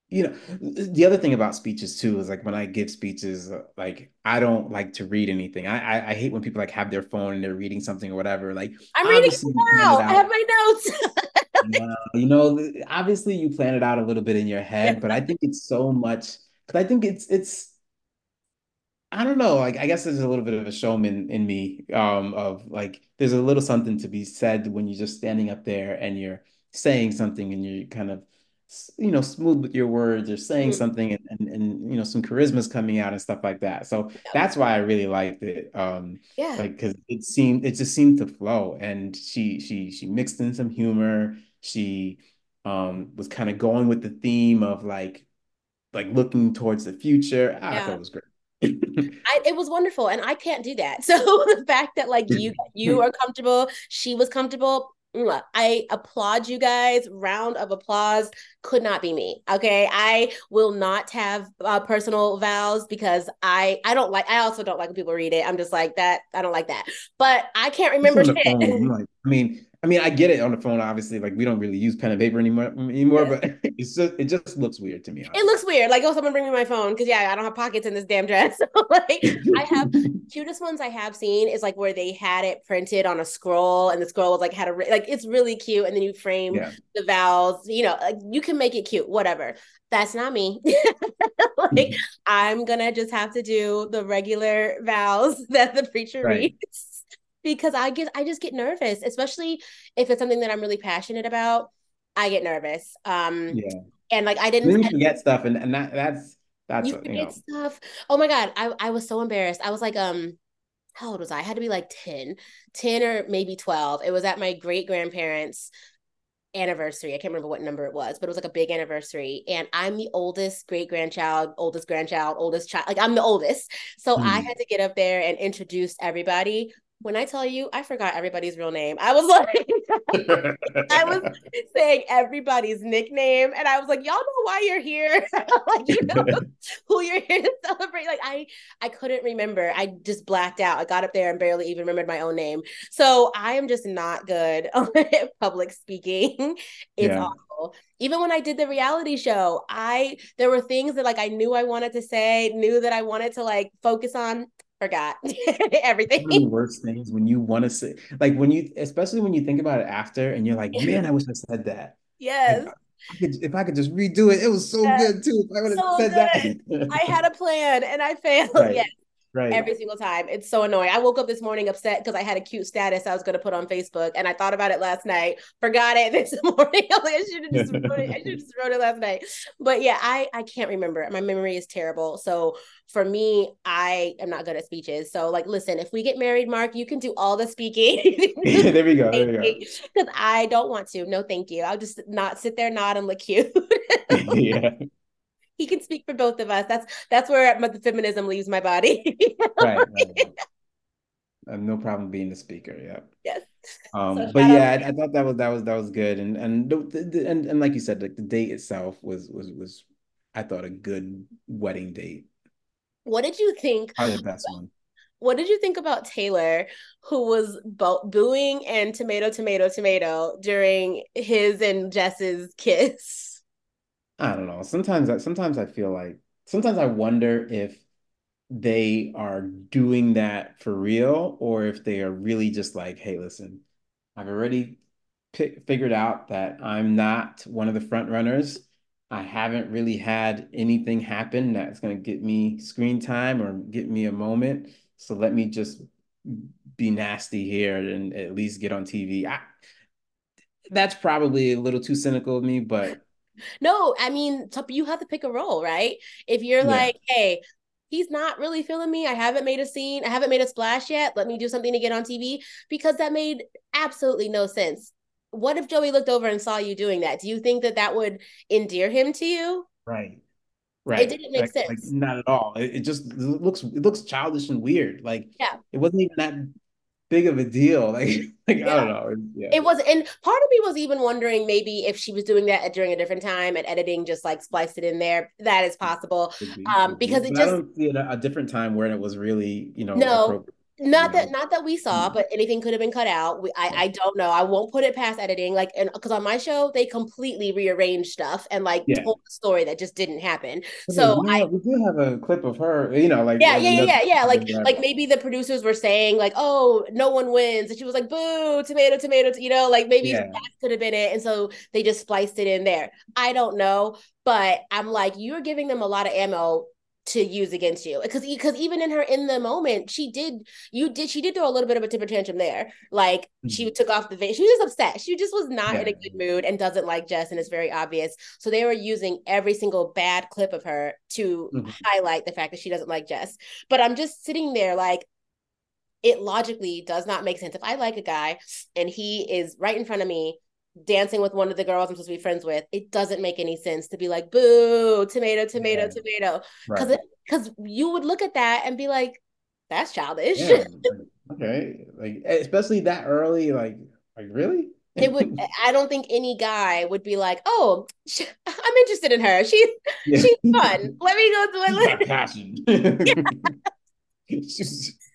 Speaker 2: You know, the other thing about speeches too is like when I give speeches, like I don't like to read anything. I, I, I hate when people like have their phone and they're reading something or whatever. Like
Speaker 1: I'm reading now. I have my notes. *laughs*
Speaker 2: you know, obviously you plan it out a little bit in your head, but I think it's so much because I think it's it's I don't know, like I guess there's a little bit of a showman in me, um, of like there's a little something to be said when you're just standing up there and you're saying something and you're kind of you know smooth with your words or saying mm-hmm. something and, and and you know some charisma's coming out and stuff like that. So that's why i really liked it um
Speaker 1: yeah.
Speaker 2: like because it seemed it just seemed to flow and she she she mixed in some humor she um, was kind of going with the theme of like like looking towards the future. I thought it was great. *laughs*
Speaker 1: I, it was wonderful, and I can't do that. *laughs* So the fact that like you you are comfortable, she was comfortable. I applaud you guys. Round of applause could not be me. Okay, I will not have uh, personal vows because I I don't like. I also don't like when people read it. I'm just like that. I don't like that. But I can't remember. Like,
Speaker 2: I mean, I mean, I get it on the phone. Obviously, like we don't really use pen and paper anymore anymore, yeah. but *laughs* it's just it just looks weird to me.
Speaker 1: Honestly. It looks weird. Like, oh, someone bring me my phone because yeah, I don't have pockets in this damn dress. *laughs* like, I have *laughs* cutest ones I have seen is like where they had it printed on a scroll, and the scroll was like had a like it's really cute, and then you frame yeah. the vowels. You know, like you can make it cute, whatever. That's not me. like. I'm gonna just have to do the regular vows that the preacher right. reads because I get I just get nervous, especially if it's something that I'm really passionate about. I get nervous. Um yeah. and like I didn't
Speaker 2: then you forget stuff and, and that that's that's you, you know.
Speaker 1: stuff. Oh my god, I, I was so embarrassed. I was like, um, how old was I? I had to be like 10, 10 or maybe 12. It was at my great grandparents' anniversary. I can't remember what number it was, but it was like a big anniversary. And I'm the oldest great grandchild, oldest grandchild, oldest child. Like I'm the oldest. So mm. I had to get up there and introduce everybody When I tell you, I forgot everybody's real name. I was *laughs* like, I was saying everybody's nickname, and I was like, y'all know why you're here, *laughs* like you know *laughs* who you're here to celebrate. Like I, I couldn't remember. I just blacked out. I got up there and barely even remembered my own name. So I am just not good at public speaking. It's yeah. awful. Even when I did the reality show, I there were things that like I knew I wanted to say, knew that I wanted to like focus on forgot everything. *laughs*
Speaker 2: One of the worst things when you want to say, like when you, especially when you think about it after, and you're like, man, I wish I said that.
Speaker 1: Yes.
Speaker 2: Like, I could, if I could just redo it, it was so yes. good too. If I would have so said
Speaker 1: good. that. I had a plan and I *laughs* failed. Right. Yes. Right. Every single time. It's so annoying. I woke up this morning upset because I had a cute status I was going to put on Facebook and I thought about it last night, forgot it *laughs* this morning. *laughs* I, like, I should have just wrote it. I should just wrote it last night. But yeah, I I can't remember. My memory is terrible. So for me, I am not good at speeches. So like, listen, if we get married, Mark, you can do all the speaking. *laughs*
Speaker 2: there we go. There we go.
Speaker 1: Because I don't want to. No, thank you. I'll just not sit there, nod, and look cute. yeah he can speak for both of us. That's that's where the feminism leaves my body. *laughs* right, right,
Speaker 2: I have no problem being the speaker. Yeah.
Speaker 1: Yes.
Speaker 2: Um, so but yeah, I, I, thought that was that was that was good, and and the, the, and and like you said, like the date itself was was was, I thought a good wedding date.
Speaker 1: What did you think?
Speaker 2: Probably the best one.
Speaker 1: What did you think about Taylor, who was bo- booing and tomato, tomato, tomato during his and Jess's kiss?
Speaker 2: I don't know. Sometimes I sometimes I feel like sometimes I wonder if they are doing that for real or if they are really just like, hey, listen, I've already figured out that I'm not one of the front runners. I haven't really had anything happen that's going to get me screen time or get me a moment. So let me just be nasty here and at least get on TV. I, that's probably a little too cynical of me, but
Speaker 1: no, I mean, you have to pick a role, right? If you're yeah. like, hey, he's not really feeling me. I haven't made a scene. I haven't made a splash yet. Let me do something to get on TV because that made absolutely no sense. What if Joey looked over and saw you doing that? Do you think that that would endear him to you?
Speaker 2: Right. Right.
Speaker 1: It didn't make
Speaker 2: like,
Speaker 1: sense.
Speaker 2: Like, not at all. It, it, just looks it looks childish and weird. Like
Speaker 1: yeah,
Speaker 2: it wasn't even that big of a deal. *laughs* Like, like yeah. I don't know.
Speaker 1: Yeah. It was, and part of me was even wondering maybe if she was doing that during a different time and editing just like spliced it in there. That is possible. Be, um, because it just I
Speaker 2: don't see it a, a different time where it was really, you know,
Speaker 1: no, not that not that we saw mm-hmm. but anything could have been cut out. We, i i don't know. I won't put it past editing like and because on my show they completely rearranged stuff and like yeah. told the story that just didn't happen. So
Speaker 2: we i we do have a clip of her you know like
Speaker 1: yeah yeah yeah yeah, yeah. like like maybe the producers were saying like oh no one wins. And she was like boo tomato tomato you know like maybe yeah. that could have been it. And so they just spliced it in there. I don't know but i'm like you're giving them a lot of ammo to use against you because because even in her in the moment she did you did she did throw a little bit of a temper tantrum there like mm-hmm. she took off the vein she was upset she just was not yeah. in a good mood and doesn't like Jess and it's very obvious so they were using every single bad clip of her to mm-hmm. highlight the fact that she doesn't like Jess but I'm just sitting there like it logically does not make sense if I like a guy and he is right in front of me dancing with one of the girls I'm supposed to be friends with, it doesn't make any sense to be like, boo, tomato, tomato, yeah. tomato. Because right. because you would look at that and be like, that's childish. Yeah. *laughs*
Speaker 2: okay. Like especially that early, like, like really?
Speaker 1: it would *laughs* i don't think any guy would be like oh she, *laughs* i'm interested in her she's yeah. she's fun let me go to my passion yeah.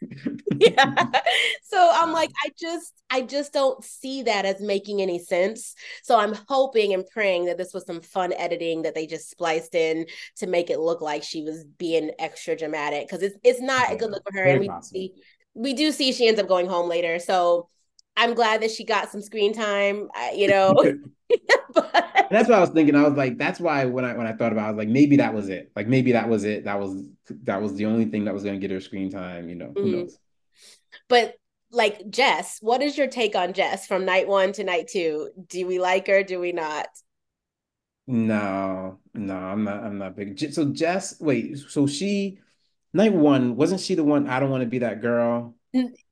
Speaker 1: *laughs* *laughs* So I'm like, I just, I just don't see that as making any sense. So I'm hoping and praying that this was some fun editing that they just spliced in to make it look like she was being extra dramatic because it's it's not a good look for her. Very and we see, we do see she ends up going home later. So I'm glad that she got some screen time. You *laughs* know, *laughs*
Speaker 2: but... that's what I was thinking. I was like, that's why when I when I thought about, it, I was like, maybe that was it. Like maybe that was it. That was that was the only thing that was going to get her screen time. You know, mm-hmm. who knows?
Speaker 1: But like Jess, what is your take on Jess from night one to night two? Do we like her? Do we not?
Speaker 2: No, no, I'm not. I'm not big. So Jess, wait. So she, night one, wasn't she the one? I don't want to be that girl.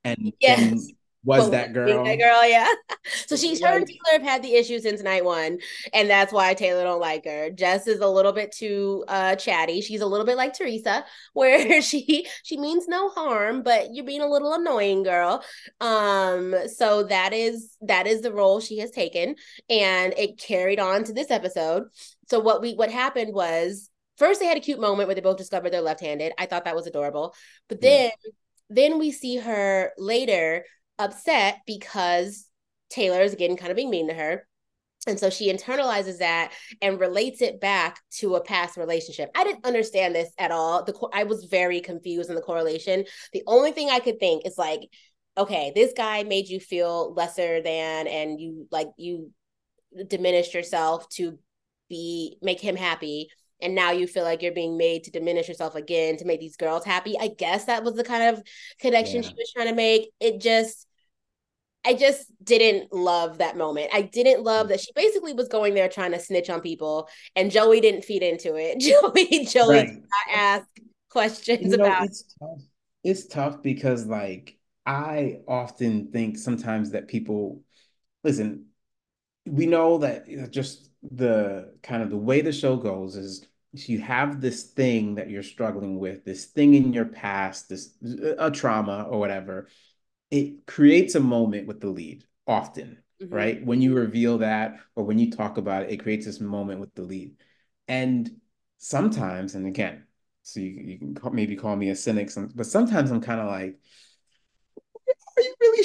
Speaker 1: And yes.
Speaker 2: Was that girl.
Speaker 1: That girl, yeah. *laughs* so she's her and Taylor have had the issue since night one, and that's why Taylor don't like her. Jess is a little bit too uh chatty. She's a little bit like Teresa, *laughs* where she she means no harm, but you're being a little annoying, girl. Um, so that is that is the role she has taken, and it carried on to this episode. So what we what happened was first they had a cute moment where they both discovered they're left-handed. I thought that was adorable, but then. Yeah. Then we see her later upset because Taylor is again kind of being mean to her. And so she internalizes that and relates it back to a past relationship. I didn't understand this at all. The I was very confused in the correlation. The only thing I could think is like, okay, this guy made you feel lesser than, and you like you diminished yourself to be make him happy and now you feel like you're being made to diminish yourself again to make these girls happy. I guess that was the kind of connection yeah. she was trying to make. It just I just didn't love that moment. I didn't love mm. that she basically was going there trying to snitch on people, and Joey didn't feed into it. *laughs* Joey, Joey right. did not ask questions you know, about.
Speaker 2: It's tough. it's tough because, like, I often think sometimes that people listen. We know that just the kind of the way the show goes is you have this thing that you're struggling with, this thing in your past, this a trauma or whatever it creates a moment with the lead often, mm-hmm. right? When you reveal that or when you talk about it, it creates this moment with the lead. And sometimes, and again, so you, you can call, maybe call me a cynic, but sometimes I'm kind of like, are you really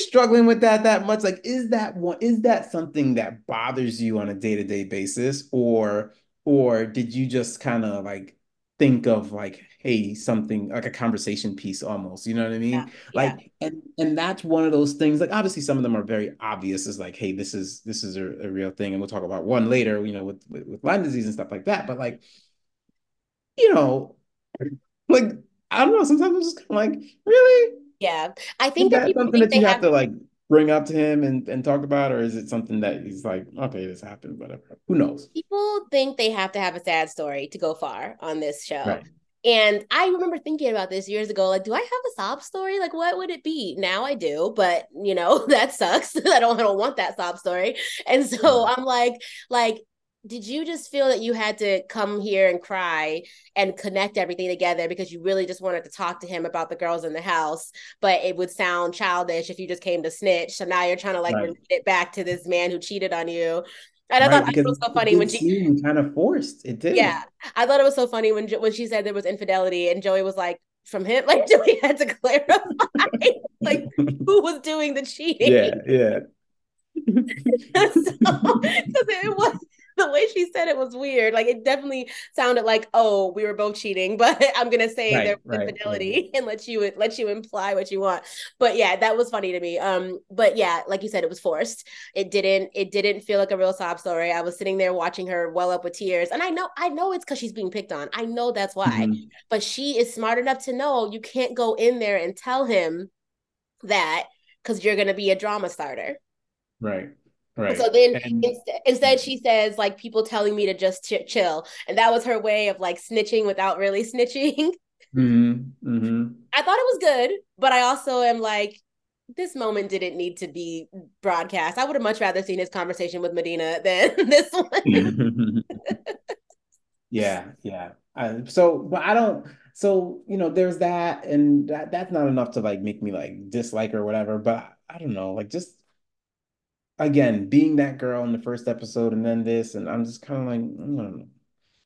Speaker 2: struggling with that that much? Like, is that one, is that something that bothers you on a day-to-day basis? Or, or did you just kind of like think of like hey something like a conversation piece almost you know what i mean yeah, like yeah. and and that's one of those things like obviously some of them are very obvious is like hey this is this is a, a real thing and we'll talk about one later you know with, with with lyme disease and stuff like that but like you know like i don't know sometimes i'm just kind of like really
Speaker 1: yeah i think that,
Speaker 2: something that you have, have to like bring up to him and, and talk about, or is it something that he's like, okay, this happened, whatever? Who knows?
Speaker 1: People think they have to have a sad story to go far on this show. Right. And I remember thinking about this years ago. Like, do I have a sob story? Like, what would it be? Now I do, but you know *laughs* that sucks. *laughs* I don't. I don't want that sob story. And so I'm like, like did you just feel that you had to come here and cry and connect everything together because you really just wanted to talk to him about the girls in the house but it would sound childish if you just came to snitch so now you're trying to like right. relate it back to this man who cheated on you and I right, thought it was so funny when she
Speaker 2: kind of forced it did.
Speaker 1: Yeah, I thought it was so funny when when she said there was infidelity, and Joey was like, "From him?" *laughs* Like Joey had to clarify, *laughs* like who was doing the cheating.
Speaker 2: Yeah, yeah. *laughs*
Speaker 1: so, it was the way she said it was weird. Like it definitely sounded like, oh, we were both cheating, *laughs* but I'm gonna say right, there was right, infidelity right. *laughs* and let you let you imply what you want. But yeah, that was funny to me. Um, but yeah, like you said, it was forced. It didn't it didn't feel like a real sob story. I was sitting there watching her well up with tears, and I know I know it's because she's being picked on. I know that's why. Mm-hmm. But she is smart enough to know you can't go in there and tell him that because you're gonna be a drama starter.
Speaker 2: Right. Right.
Speaker 1: So then and, instead, instead she says like people telling me to just ch- chill, and that was her way of like snitching without really *laughs* snitching.
Speaker 2: Mm-hmm. Mm-hmm.
Speaker 1: I thought it was good, but I also am like, this moment didn't need to be broadcast. I would have much rather seen his conversation with Madina than *laughs* this one. *laughs*
Speaker 2: yeah, yeah. Uh, so, but I don't. So you know, there's that, and that that's not enough to like make me like dislike or whatever. But I, I don't know, like just again, being that girl in the first episode and then this, and I'm just kind of like, I don't know.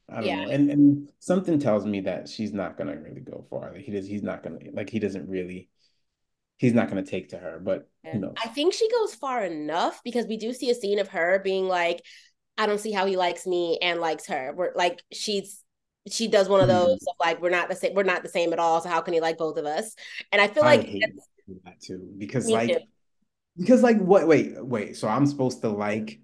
Speaker 2: I don't yeah. know. And and something tells me that she's not gonna really go far. Like he does, he's not gonna like he doesn't really he's not gonna take to her, but?
Speaker 1: I think she goes far enough because we do see a scene of her being like, I don't see how he likes me and likes her. We're like she's she does one of those mm-hmm. of like we're not the same we're not the same at all. So how can he like both of us? And I feel I like
Speaker 2: that too because like too. Because like what? Wait, wait. So I'm supposed to like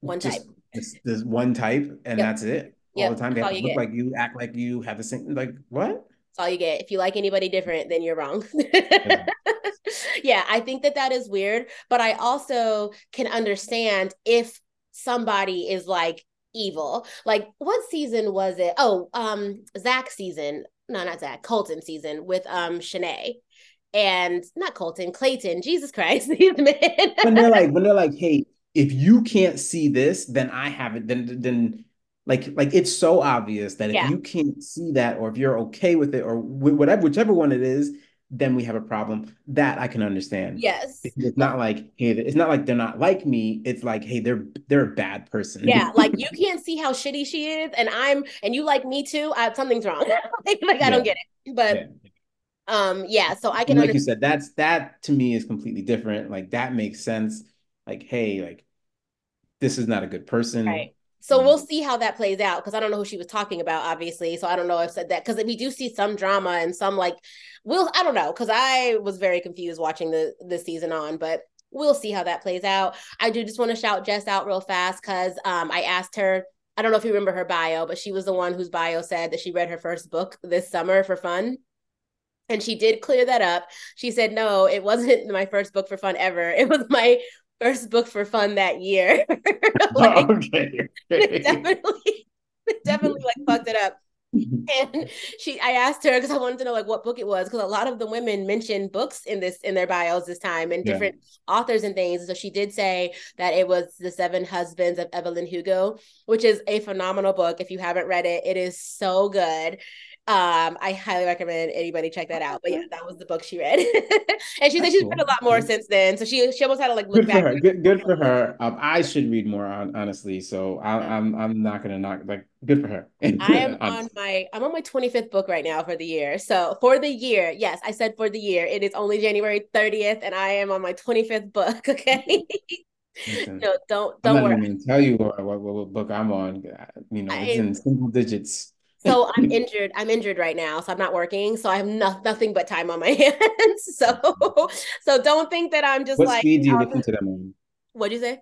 Speaker 1: one type.
Speaker 2: This, this one type, and yep. that's it all the time. They have to look get. like you, act like you, have the same. Like what?
Speaker 1: That's all you get. If you like anybody different, then you're wrong. *laughs* yeah, I think that that is weird, but I also can understand if somebody is like evil. Like what season was it? Oh, um, Zach season. No, not Zach. Colton season with um Shanae and not Colton, Clayton, Jesus Christ, these men.
Speaker 2: when they're like, when they're like, hey, if you can't see this, then I have it. Then then like like it's so obvious that if yeah. you can't see that, or if you're okay with it, or whatever, whichever one it is, then we have a problem. That I can understand.
Speaker 1: Yes.
Speaker 2: It's not like, hey, it's not like they're not like me. It's like, hey, they're they're a bad person.
Speaker 1: Yeah, *laughs* like you can't see how shitty she is, and I'm and you like me too. I, something's wrong. *laughs* like, like I don't get it. But yeah. Um, yeah. So I can
Speaker 2: like you said, that's that to me is completely different. Like that makes sense. Like, hey, like this is not a good person.
Speaker 1: Right. So we'll see how that plays out because I don't know who she was talking about, obviously. So I don't know if said that because we do see some drama and some like we'll I don't know because I was very confused watching the the season on, but we'll see how that plays out. I do just want to shout Jess out real fast because um I asked her. I don't know if you remember her bio, but she was the one whose bio said that she read her first book this summer for fun. And she did clear that up. She said, no, it wasn't my first book for fun ever. *laughs* It was my first book for fun that year. *laughs* like, *laughs* okay. definitely, definitely like fucked it up. and she i asked her because i wanted to know like what book it was because a lot of the women mentioned books in this in their bios this time and different yeah. authors and things so she did say that it was the seven husbands of evelyn hugo which is a phenomenal book if you haven't read it it is so good um, I highly recommend anybody check that out. But yeah, that was the book she read, *laughs* and she said she's read a lot more since then. So she she almost had to like look
Speaker 2: good back. For her. Good, good for her. Um, I should read more on honestly. So I, am I'm, I'm not gonna knock like good for her. *laughs*
Speaker 1: I am on my I'm on my 25th book right now for the year. So for the year, yes, I said for the year. It is only January 30th, and I am on my 25th book. *laughs* Okay. Listen, no, don't don't
Speaker 2: I'm
Speaker 1: not
Speaker 2: worry. even tell you what, what, what book I'm on. You know, it's I, in single digits
Speaker 1: so I'm injured. I'm injured right now, so I'm not working. So I have no, nothing but time on my *laughs* hands. So, so don't think that I'm just
Speaker 2: what
Speaker 1: like.
Speaker 2: What speed do you listen to them on?
Speaker 1: What'd you say?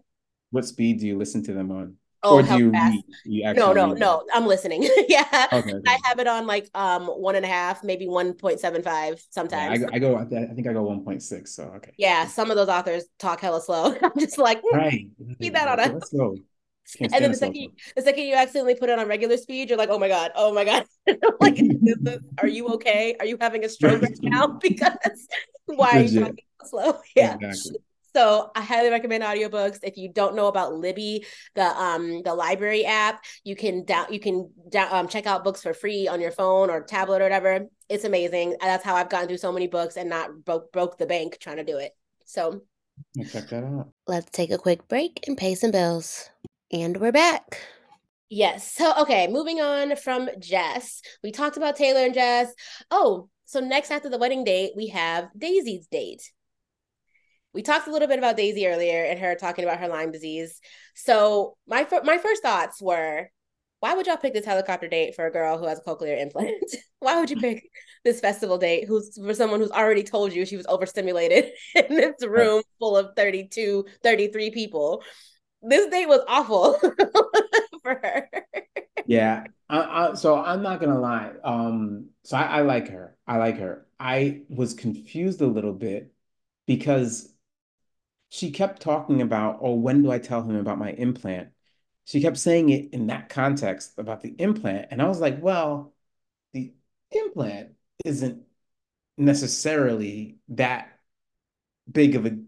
Speaker 2: What speed do you listen to them on? Oh, or do you, read,
Speaker 1: you no, no, no. I'm listening. *laughs* yeah, okay, okay. I have it on like um one and a half, maybe one point seven five sometimes.
Speaker 2: Yeah, I, I, go. I think I go one point six. So okay.
Speaker 1: Yeah, some of those authors talk hella slow. *laughs* I'm just like, right. Keep that on. Let's go and then the second, you, the second you accidentally put it on regular speed, you're like, oh my god, oh my god, *laughs* like, *laughs* are you okay? Are you having a stroke right *laughs* now? Because why are you talking so slow? Yeah. Exactly. So I highly recommend audiobooks. If you don't know about Libby, the um the library app, you can down you can down, um, check out books for free on your phone or tablet or whatever. It's amazing. That's how I've gotten through so many books and not broke broke the bank trying to do it. So
Speaker 2: check that out.
Speaker 1: Let's take a quick break and pay some bills. And we're back. Yes. So, okay, moving on from Jess. We talked about Taylor and Jess. Oh, so next after the wedding date, we have Daisy's date. We talked a little bit about Daisy earlier and her talking about her Lyme disease. So, my my first thoughts were why would y'all pick this helicopter date for a girl who has a cochlear implant? *laughs* why would you pick this festival date who's for someone who's already told you she was overstimulated *laughs* in this room full of 32, 33 people? This date was awful *laughs* for her.
Speaker 2: yeah. So I'm not gonna lie. Um, so I, I like her. I like her. I was confused a little bit because she kept talking about, oh, when do I tell him about my implant? She kept saying it in that context about the implant. And I was like, well, the implant isn't necessarily that big of a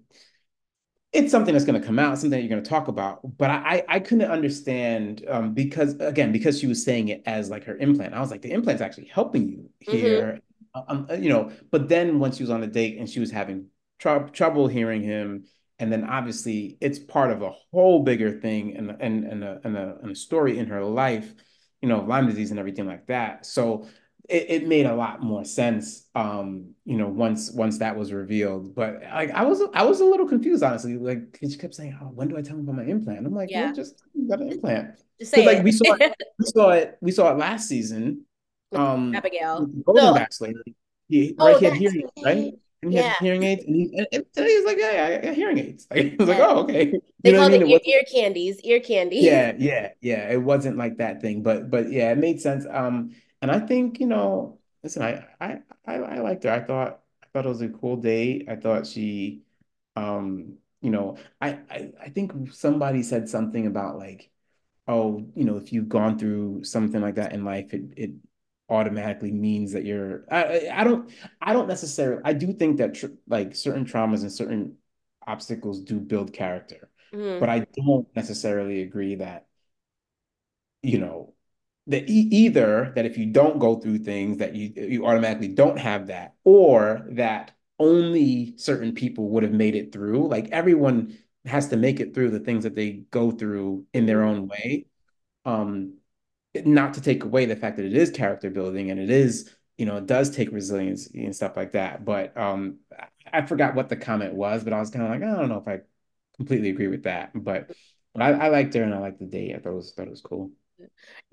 Speaker 2: it's something that's going to come out, something that you're going to talk about. But I, I couldn't understand um, because again, because she was saying it as like her implant. I was like, the implant's actually helping you here, mm-hmm. um, uh, you know. But then once she was on a date and she was having tr- trouble hearing him, and then obviously it's part of a whole bigger thing and and and a, and a, and a story in her life, you know, Lyme disease and everything like that. So it, it made a lot more sense um you know once once that was revealed. But like i was i was a little confused honestly. Like she kept saying oh when do i tell him about my implant? I'm like yeah. just got an implant. Just say like we saw it. we saw it we saw it last season um
Speaker 1: abigail.
Speaker 2: golden no. bachelor he, oh, right he had hearing aids right? and he yeah. had hearing aids and he, and, and he was like yeah, yeah i got hearing aids. *laughs* Like, he was yeah. like oh okay. *laughs* You
Speaker 1: they called it, it ear, ear candies ear candy.
Speaker 2: Yeah *laughs* yeah yeah. It wasn't like that thing but but yeah it made sense. Um and I think, you know, listen, I I I, I liked her. I thought I thought it was a cool date. I thought she um, you know, I, I I think somebody said something about like, oh, you know, if you've gone through something like that in life, it it automatically means that you're I, I don't I don't necessarily I do think that tr like certain traumas and certain obstacles do build character
Speaker 1: Mm-hmm.
Speaker 2: but I don't necessarily agree that you know that e either that if you don't go through things that you you automatically don't have that or that only certain people would have made it through like everyone has to make it through the things that they go through in their own way um not to take away the fact that it is character building and it is, you know, it does take resilience and stuff like that. But um, I forgot what the comment was, but I was kind of like, I don't know if I completely agree with that. But, I, I liked her and I liked the date. I thought it was thought it was cool.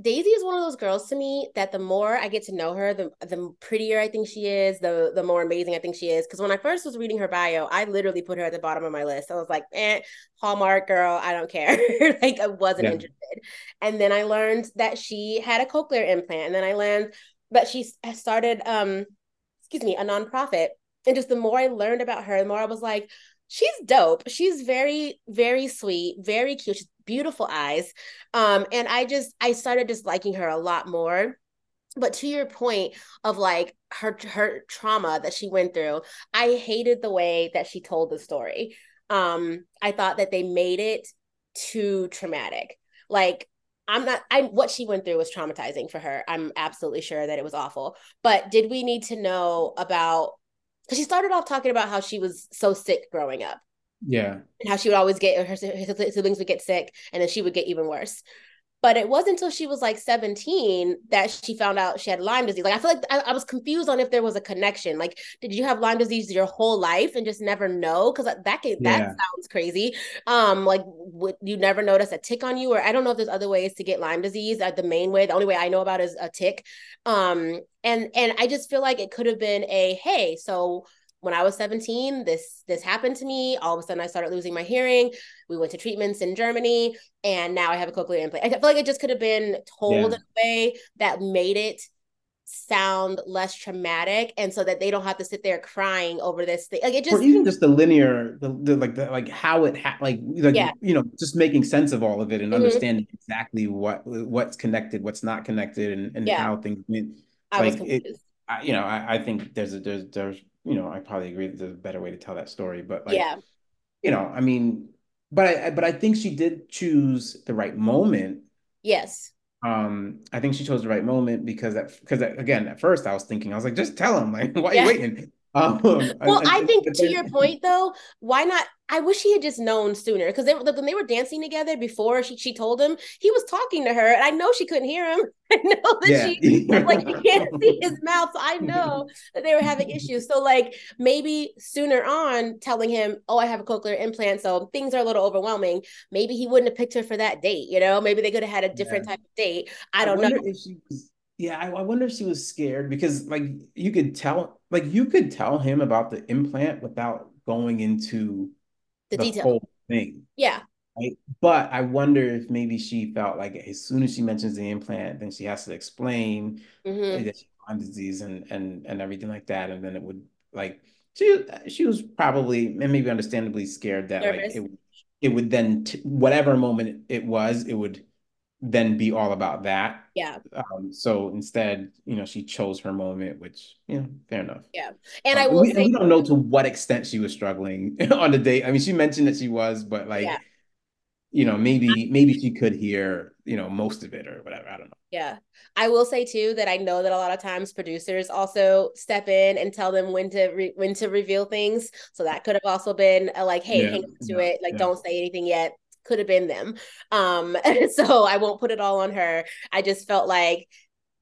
Speaker 1: Daisy is one of those girls to me that the more I get to know her, the the prettier I think she is, the the more amazing I think she is. Because when I first was reading her bio, I literally put her at the bottom of my list. I was like, eh, Hallmark girl, I don't care. *laughs* like I wasn't
Speaker 2: Yeah.
Speaker 1: interested. And then I learned that she had a cochlear implant, and then I learned that she started um, excuse me, a nonprofit. And just the more I learned about her, the more I was like, she's dope. She's very, very sweet, very cute. She's beautiful eyes. Um, and I just I started just liking her a lot more. But to your point of like her her trauma that she went through, I hated the way that she told the story. Um, I thought that they made it too traumatic. Like I'm not I what she went through was traumatizing for her. I'm absolutely sure that it was awful. But did we need to know about because she started off talking about how she was so sick growing up
Speaker 2: Yeah.
Speaker 1: and how she would always get her, her siblings would get sick and then she would get even worse. But it wasn't until she was like 17 that she found out she had Lyme disease. Like I feel like I, I was confused on if there was a connection. Like, did you have Lyme disease your whole life and just never know? Because that can, that sounds crazy. Um, like would you never notice a tick on you? Or I don't know if there's other ways to get Lyme disease. Uh, the main way, the only way I know about is a tick. Um, and and I just feel like it could have been a hey, so when I was 17, this this happened to me. All of a sudden, I started losing my hearing. We went to treatments in Germany, and now I have a cochlear implant. I feel like it just could have been told
Speaker 2: Yeah.
Speaker 1: in a way that made it sound less traumatic, and so that they don't have to sit there crying over this thing. Like it
Speaker 2: Or
Speaker 1: just,
Speaker 2: even just the linear, the, the like the like how it ha like like
Speaker 1: yeah,
Speaker 2: you know, just making sense of all of it and
Speaker 1: Mhm.
Speaker 2: understanding exactly what what's connected, what's not connected, and, and
Speaker 1: yeah.
Speaker 2: how things went.
Speaker 1: I was
Speaker 2: Like it,
Speaker 1: confused.
Speaker 2: I, you know, I, I think there's a there's there's you know, I probably agree that there's a better way to tell that story, but like,
Speaker 1: Yeah.
Speaker 2: you know, I mean, but I but I think she did choose the right moment.
Speaker 1: Yes.
Speaker 2: Um, I think she chose the right moment because that because again, at first I was thinking, I was like, just tell him, like, *laughs* why are you waiting? *laughs* Um,
Speaker 1: Well, I
Speaker 2: and,
Speaker 1: think to your point though, why not? I wish he had just known sooner because they when they were dancing together before she, she told him he was talking to her, and I know she couldn't hear him. *laughs* I know that
Speaker 2: yeah.
Speaker 1: she like you *laughs* can't see his mouth, so I know that they were having issues. So like maybe sooner on telling him, "Oh, I have a cochlear implant, so things are a little overwhelming." Maybe he wouldn't have picked her for that date. You know, maybe they could have had a different
Speaker 2: Yeah.
Speaker 1: type of date. I
Speaker 2: I
Speaker 1: don't know.
Speaker 2: if she was, yeah, I, I wonder if she was scared because like you could tell, like you could tell him about the implant without going into
Speaker 1: The
Speaker 2: the
Speaker 1: detail.
Speaker 2: whole thing,
Speaker 1: Yeah.
Speaker 2: right? But I wonder if maybe she felt like as soon as she mentions the implant, then she has to explain
Speaker 1: hmm
Speaker 2: that she Lyme disease and and and everything like that, and then it would like she she was probably and maybe understandably scared that like it it would then t whatever moment it was, it would then be all about that.
Speaker 1: Yeah.
Speaker 2: Um, so instead, you know, she chose her moment, which, you know, fair enough.
Speaker 1: Yeah. And
Speaker 2: Um,
Speaker 1: I will
Speaker 2: we,
Speaker 1: say,
Speaker 2: we don't know to what extent she was struggling *laughs* on the date. I mean, she mentioned that she was, but
Speaker 1: yeah.
Speaker 2: like, you know, maybe maybe she could hear, you know, most of it or whatever. I don't know.
Speaker 1: Yeah. I will say too that I know that a lot of times producers also step in and tell them when to re- when to reveal things. So that could have also been a like, hey,
Speaker 2: Yeah,
Speaker 1: hang on to
Speaker 2: yeah,
Speaker 1: it, like
Speaker 2: yeah.
Speaker 1: don't say anything yet. Could have been them. Um, *laughs* so I won't put it all on her. I just felt like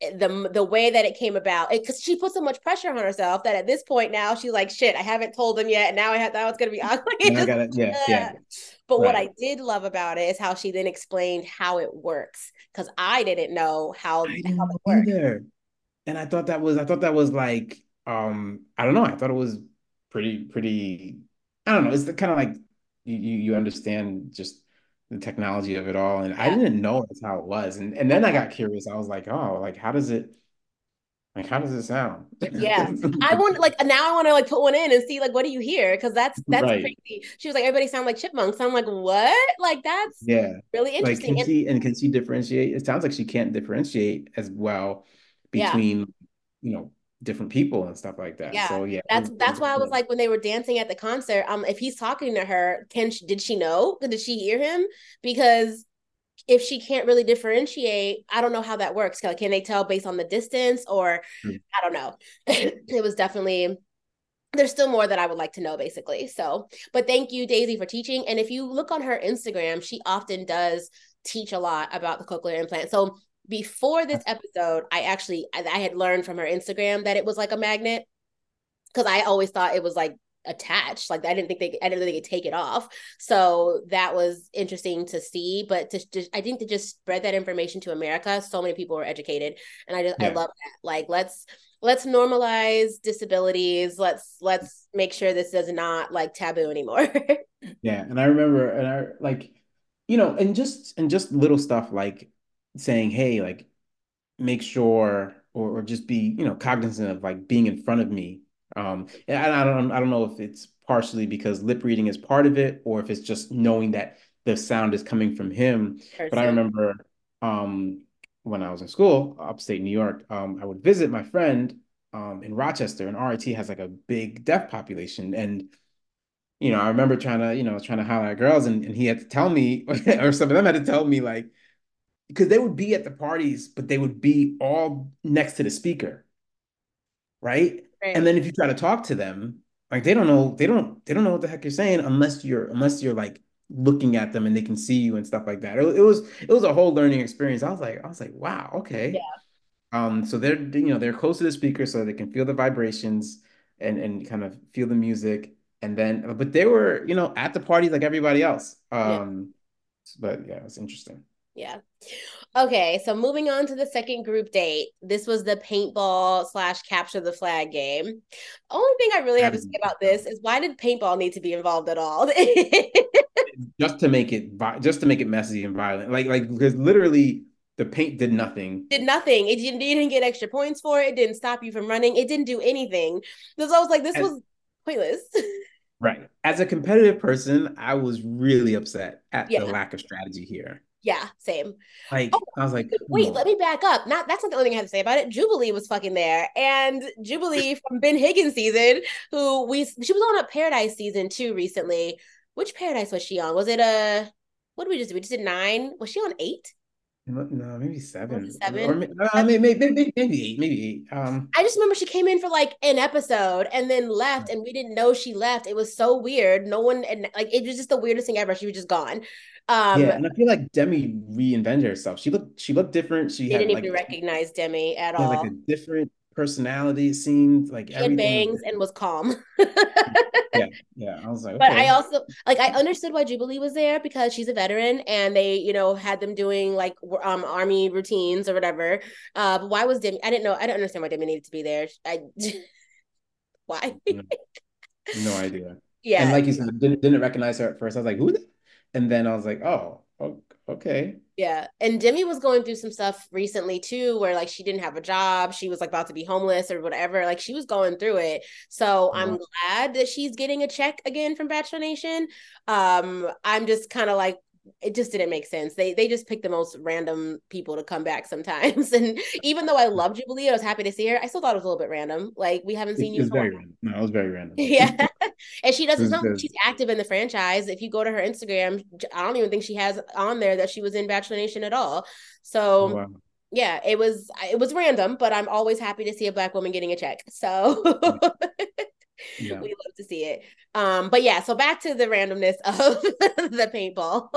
Speaker 1: the the way that it came about because she put so much pressure on herself that at this point now she's like shit i haven't told them yet and now i have that was gonna be *laughs* awkward
Speaker 2: I gotta, yeah, yeah,
Speaker 1: but what I did love about it is how she then explained how it works because I didn't know how
Speaker 2: I
Speaker 1: how
Speaker 2: didn't
Speaker 1: it worked.
Speaker 2: either. And I thought that was, I thought that was like, um, I don't know. I thought it was pretty, pretty, I don't know. It's the kind of like you you understand just the technology of it all. And I didn't know that's how it was. And and then I got curious. I was like, oh, like how does it, like how does it sound?
Speaker 1: yeah. *laughs* I want like now I want to like put one in and see like what do you hear because that's that's
Speaker 2: Right.
Speaker 1: crazy. She was like everybody sound like chipmunks. I'm like what? Like that's
Speaker 2: Yeah.
Speaker 1: really
Speaker 2: Like,
Speaker 1: interesting.
Speaker 2: can
Speaker 1: And
Speaker 2: she, and can she differentiate? It sounds like she can't differentiate as well. between yeah. you know different people and stuff like that. Yeah. So yeah,
Speaker 1: that's that's why I was like when they were dancing at the concert. Um, if he's talking to her, can she, did she know? Did she hear him? Because if she can't really differentiate, I don't know how that works. Can they tell based on the distance, or mm-hmm. I don't know. *laughs* it was definitely there's still more that I would like to know, basically. So, but thank you, Daisy, for teaching. And if you look on her Instagram, she often does teach a lot about the cochlear implant. So before this episode, I actually I, I had learned from her Instagram that it was like a magnet because I always thought it was like attached. Like I didn't think they I didn't think they could take it off. So that was interesting to see. But to just I think to just spread that information to America, so many people were educated. And I just yeah. I love that. Like let's let's normalize disabilities. Let's let's make sure this is not like taboo anymore. *laughs*
Speaker 2: yeah. And I remember and I like, you know, and just and just little stuff like saying, hey, like make sure or, or just be, you know, cognizant of like being in front of me. Um, and I, I don't I don't know if it's partially because lip reading is part of it or if it's just knowing that the sound is coming from him. Person. But I remember um when I was in school, upstate New York, um, I would visit my friend um in Rochester, and RIT has like a big deaf population. And you know, I remember trying to, you know, trying to holler at girls, and, and he had to tell me, *laughs* or some of them had to tell me, like, because they would be at the parties, but they would be all next to the speaker. Right? right. And then if you try to talk to them, like they don't know, they don't, they don't know what the heck you're saying unless you're unless you're like looking at them and they can see you and stuff like that. It, it was it was a whole learning experience. I was like, I was like, wow, okay. Yeah. Um, so they're you know they're close to the speaker so they can feel the vibrations and and kind of feel the music. And then but they were, you know, at the party like everybody else. Um yeah. but yeah, it was interesting.
Speaker 1: Yeah. Okay, so moving on to the second group date. This was the paintball slash capture the flag game. Only thing I really have to say about this is why did paintball need to be involved at all? *laughs*
Speaker 2: just to make it just to make it messy and violent. Like like because literally the paint did nothing.
Speaker 1: Did nothing. It didn't, didn't get extra points for it. It didn't stop you from running. It didn't do anything. Because I was like, this As, was pointless. *laughs*
Speaker 2: right. As a competitive person, I was really upset at yeah. the lack of strategy here.
Speaker 1: Yeah, same.
Speaker 2: Like oh, I was like,
Speaker 1: wait, let me back up. Not that's not the only thing I have to say about it. Jubilee was fucking there, and Jubilee *laughs* from Ben Higgins season, who we she was on a Paradise season too recently. Which Paradise was she on? Was it a what did we just do? We just did nine. Was she on eight?
Speaker 2: No, maybe seven. Seven. Or, uh, maybe, maybe, maybe, maybe eight. Maybe eight. Um,
Speaker 1: I just remember she came in for like an episode and then left, and we didn't know she left. It was so weird. No one and like it was just the weirdest thing ever. She was just gone.
Speaker 2: Um, yeah, and I feel like Demi reinvented herself. She looked she looked different. She
Speaker 1: didn't even like, recognize Demi at all.
Speaker 2: Like a different personality. It seemed like
Speaker 1: she had bangs and was calm. *laughs*
Speaker 2: yeah, yeah. I was like,
Speaker 1: but I also like I understood why Jubilee was there because she's a veteran and they, you know, had them doing like um army routines or whatever. Uh, but why was Demi? I didn't know. I don't understand why Demi needed to be there. I *laughs* why?
Speaker 2: no, no idea. *laughs* Yeah, and like you said, didn't didn't recognize her at first. I was like, who? And then I was like, oh, okay.
Speaker 1: Yeah. And Demi was going through some stuff recently too, where like she didn't have a job. She was like about to be homeless or whatever. Like she was going through it. So I'm glad that she's getting a check again from Bachelor Nation. Um, I'm just kind of like, it just didn't make sense. They they just picked the most random people to come back sometimes. *laughs* And even though I love Jubilee, I was happy to see her. I still thought it was a little bit random. Like we haven't seen
Speaker 2: you. It's very random. No, it was very random. *laughs*
Speaker 1: yeah, and she doesn't know she's active in the franchise. If you go to her Instagram, I don't even think she has on there that she was in Bachelor Nation at all. So. Oh, wow. Yeah, it was it was random, but I'm always happy to see a black woman getting a check. So hmm. *laughs* yeah. *laughs* we love to see it. Um, but yeah, so back to the randomness *laughs* of the paintballs.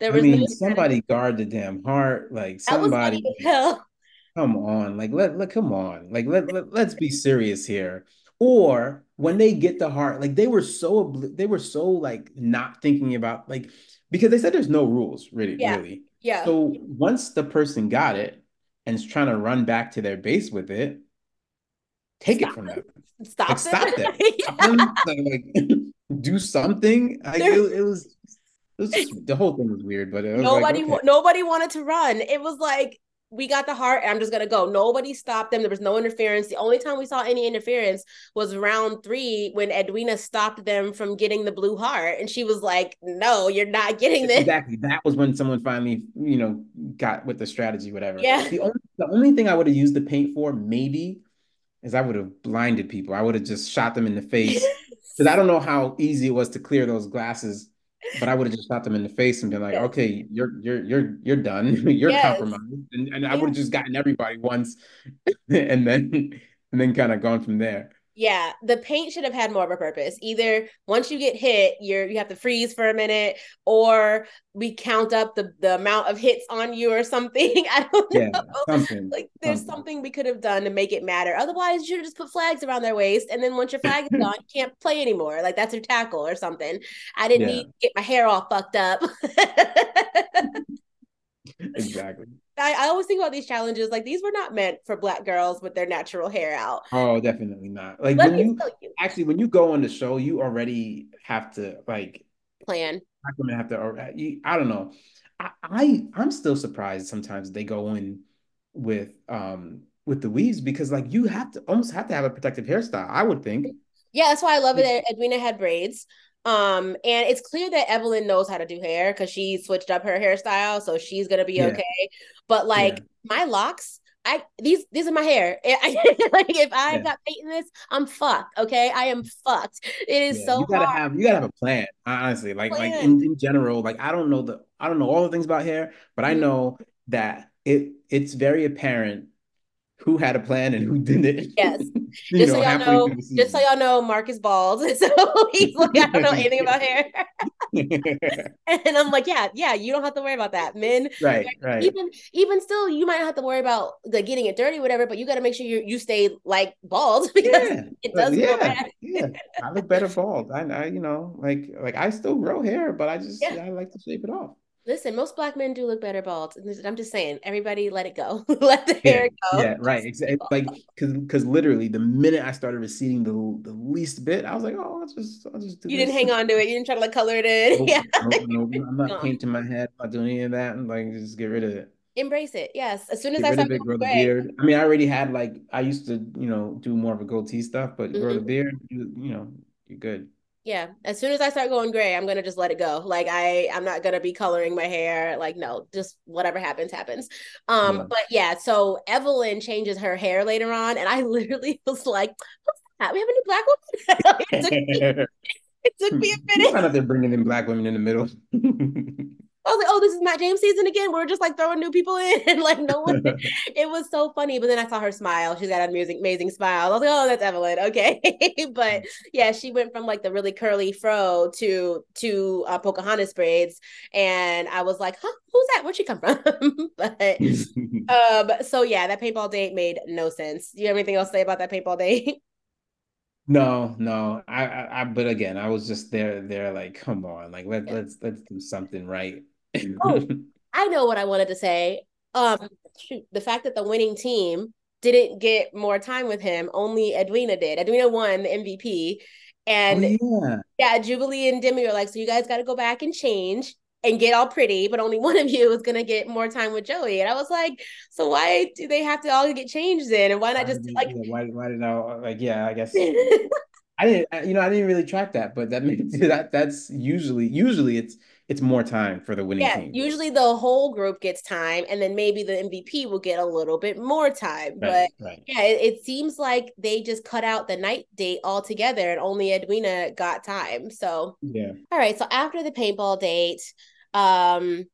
Speaker 2: there was I mean, somebody guard the damn heart, like somebody. Come on, like let let come on, like let, let let's be serious here. Or when they get the heart, like they were so they were so like not thinking about like because they said there's no rules really
Speaker 1: yeah.
Speaker 2: really.
Speaker 1: Yeah.
Speaker 2: So once the person got it and is trying to run back to their base with it, take Stop. it from them.
Speaker 1: Stop,
Speaker 2: like, stop that. *laughs* yeah. like, like, do something. Like, it, it, was, it was just, the whole thing was weird, but
Speaker 1: nobody, like, okay. nobody wanted to run. It was like we got the heart and I'm just gonna go. Nobody stopped them. There was no interference. The only time we saw any interference was round three when Edwina stopped them from getting the blue heart. And she was like, No, you're not getting this.
Speaker 2: Exactly. That was when someone finally, you know, got with the strategy, whatever.
Speaker 1: Yeah.
Speaker 2: The only the only thing I would have used the paint for, maybe, is I would have blinded people. I would have just shot them in the face. Because I don't know how easy it was to clear those glasses but I would have just shot them in the face and been like, yes. okay, you're you're you're you're done. *laughs* you're yes. compromised. And, and I would have just gotten everybody once *laughs* and then and then kind of gone from there.
Speaker 1: Yeah, the paint should have had more of a purpose. Either once you get hit, you're you have to freeze for a minute, or we count up the the amount of hits on you or something. *laughs* I don't yeah, know. Something, like there's something. something. we could have done to make it matter. Otherwise, you should have just put flags around their waist, and then once your flag is *clears throat* gone, you can't play anymore. Like that's your tackle or something. I didn't yeah. need to get my hair all fucked up. *laughs*
Speaker 2: exactly.
Speaker 1: I, I always think about these challenges like these were not meant for black girls with their natural hair out.
Speaker 2: Oh, definitely not. Like Let when you, you, actually when you go on the show, you already have to like
Speaker 1: plan.
Speaker 2: Black women have to. You, I don't know. I, I I'm still surprised sometimes they go in with um with the weaves because like you have to almost have to have a protective hairstyle. I would think.
Speaker 1: Yeah, that's why I love it that Edwina had braids. Um, and it's clear that Evelyn knows how to do hair because she switched up her hairstyle, so she's gonna be yeah. okay. But like yeah. my locks, I these these are my hair. *laughs* like if I yeah. got paint in this, I'm fucked. Okay, I am fucked. It is yeah, so.
Speaker 2: You gotta
Speaker 1: hard.
Speaker 2: have you gotta have a plan. Honestly, like plan. like in, in general, like I don't know the I don't know all the things about hair, but mm-hmm. I know that it it's very apparent who had a plan and who didn't.
Speaker 1: Yes. *laughs* just know, so y'all know, just so y'all know, Mark is bald. *laughs* So he's like, I don't know anything about hair. *laughs* and I'm like, yeah, yeah, you don't have to worry about that. Men,
Speaker 2: right, right.
Speaker 1: Even even still, you might not have to worry about the getting it dirty, whatever, but you gotta make sure you you stay like bald because yeah. it does
Speaker 2: yeah, yeah. I look better bald. I, I you know, like like I still grow hair, but I just yeah. I like to shape it off.
Speaker 1: Listen, most black men do look better bald. I'm just saying, everybody let it go. *laughs* let the
Speaker 2: yeah,
Speaker 1: hair
Speaker 2: go. Yeah, right. Exactly. Like because because literally the minute I started receding the the least bit, I was like, oh, I'll just I'll just
Speaker 1: do You this. didn't hang on to it. You didn't try to like color it in. *laughs* Yeah.
Speaker 2: I'm not painting my head, I'm not doing any of that. And like just get rid of it.
Speaker 1: Embrace it. Yes. As soon as get I start it,
Speaker 2: grow the beard. I mean, I already had like I used to, you know, do more of a goatee stuff, but mm-hmm. grow the beard, you, you know, you're good
Speaker 1: yeah as soon as i start going gray i'm gonna just let it go. Like i i'm not gonna be coloring my hair. Like no just whatever happens happens. Um yeah. but yeah so evelyn changes her hair later on and i *laughs* literally was like what's that? We have a new black woman? *laughs* It, took me, it took me a *laughs* minute.
Speaker 2: I they're bringing in black women in the middle
Speaker 1: I was like, oh, this is Matt James season again. We're just like throwing new people in. and *laughs* like, no one, *laughs* *laughs* it was so funny. But then I saw her smile. She's got an amazing, amazing smile. I was like, oh, that's Evelyn. Okay. but yeah, she went from like the really curly fro to, to uh, Pocahontas braids. And I was like, huh, who's that? Where'd she come from? but, um, so yeah, that paintball date made no sense. Do you have anything else to say about that paintball date?
Speaker 2: No, no. I, I, I, but again, I was just there, there, like, come on, like, let, yeah. let's, let's do something right
Speaker 1: oh, *laughs* I know what I wanted to say. Um, shoot, the fact that the winning team didn't get more time with him, only Edwina did. Edwina won the MVP. And oh, yeah. yeah, Jubilee and Demi were like, so you guys got to go back and change and get all pretty, but only one of you is gonna get more time with Joey. And I was like, so why do they have to all get changed in? And why not just like
Speaker 2: why why did I like yeah, I guess *laughs* I didn't you know I didn't really track that, but that *laughs* that that's usually usually it's it's more time for the winning yeah, team.
Speaker 1: Usually the whole group gets time and then maybe the MVP will get a little bit more time. Right, but right. yeah, it, it, seems like they just cut out the night date altogether and only Edwina got time. So
Speaker 2: yeah.
Speaker 1: All right. So after the paintball date, um,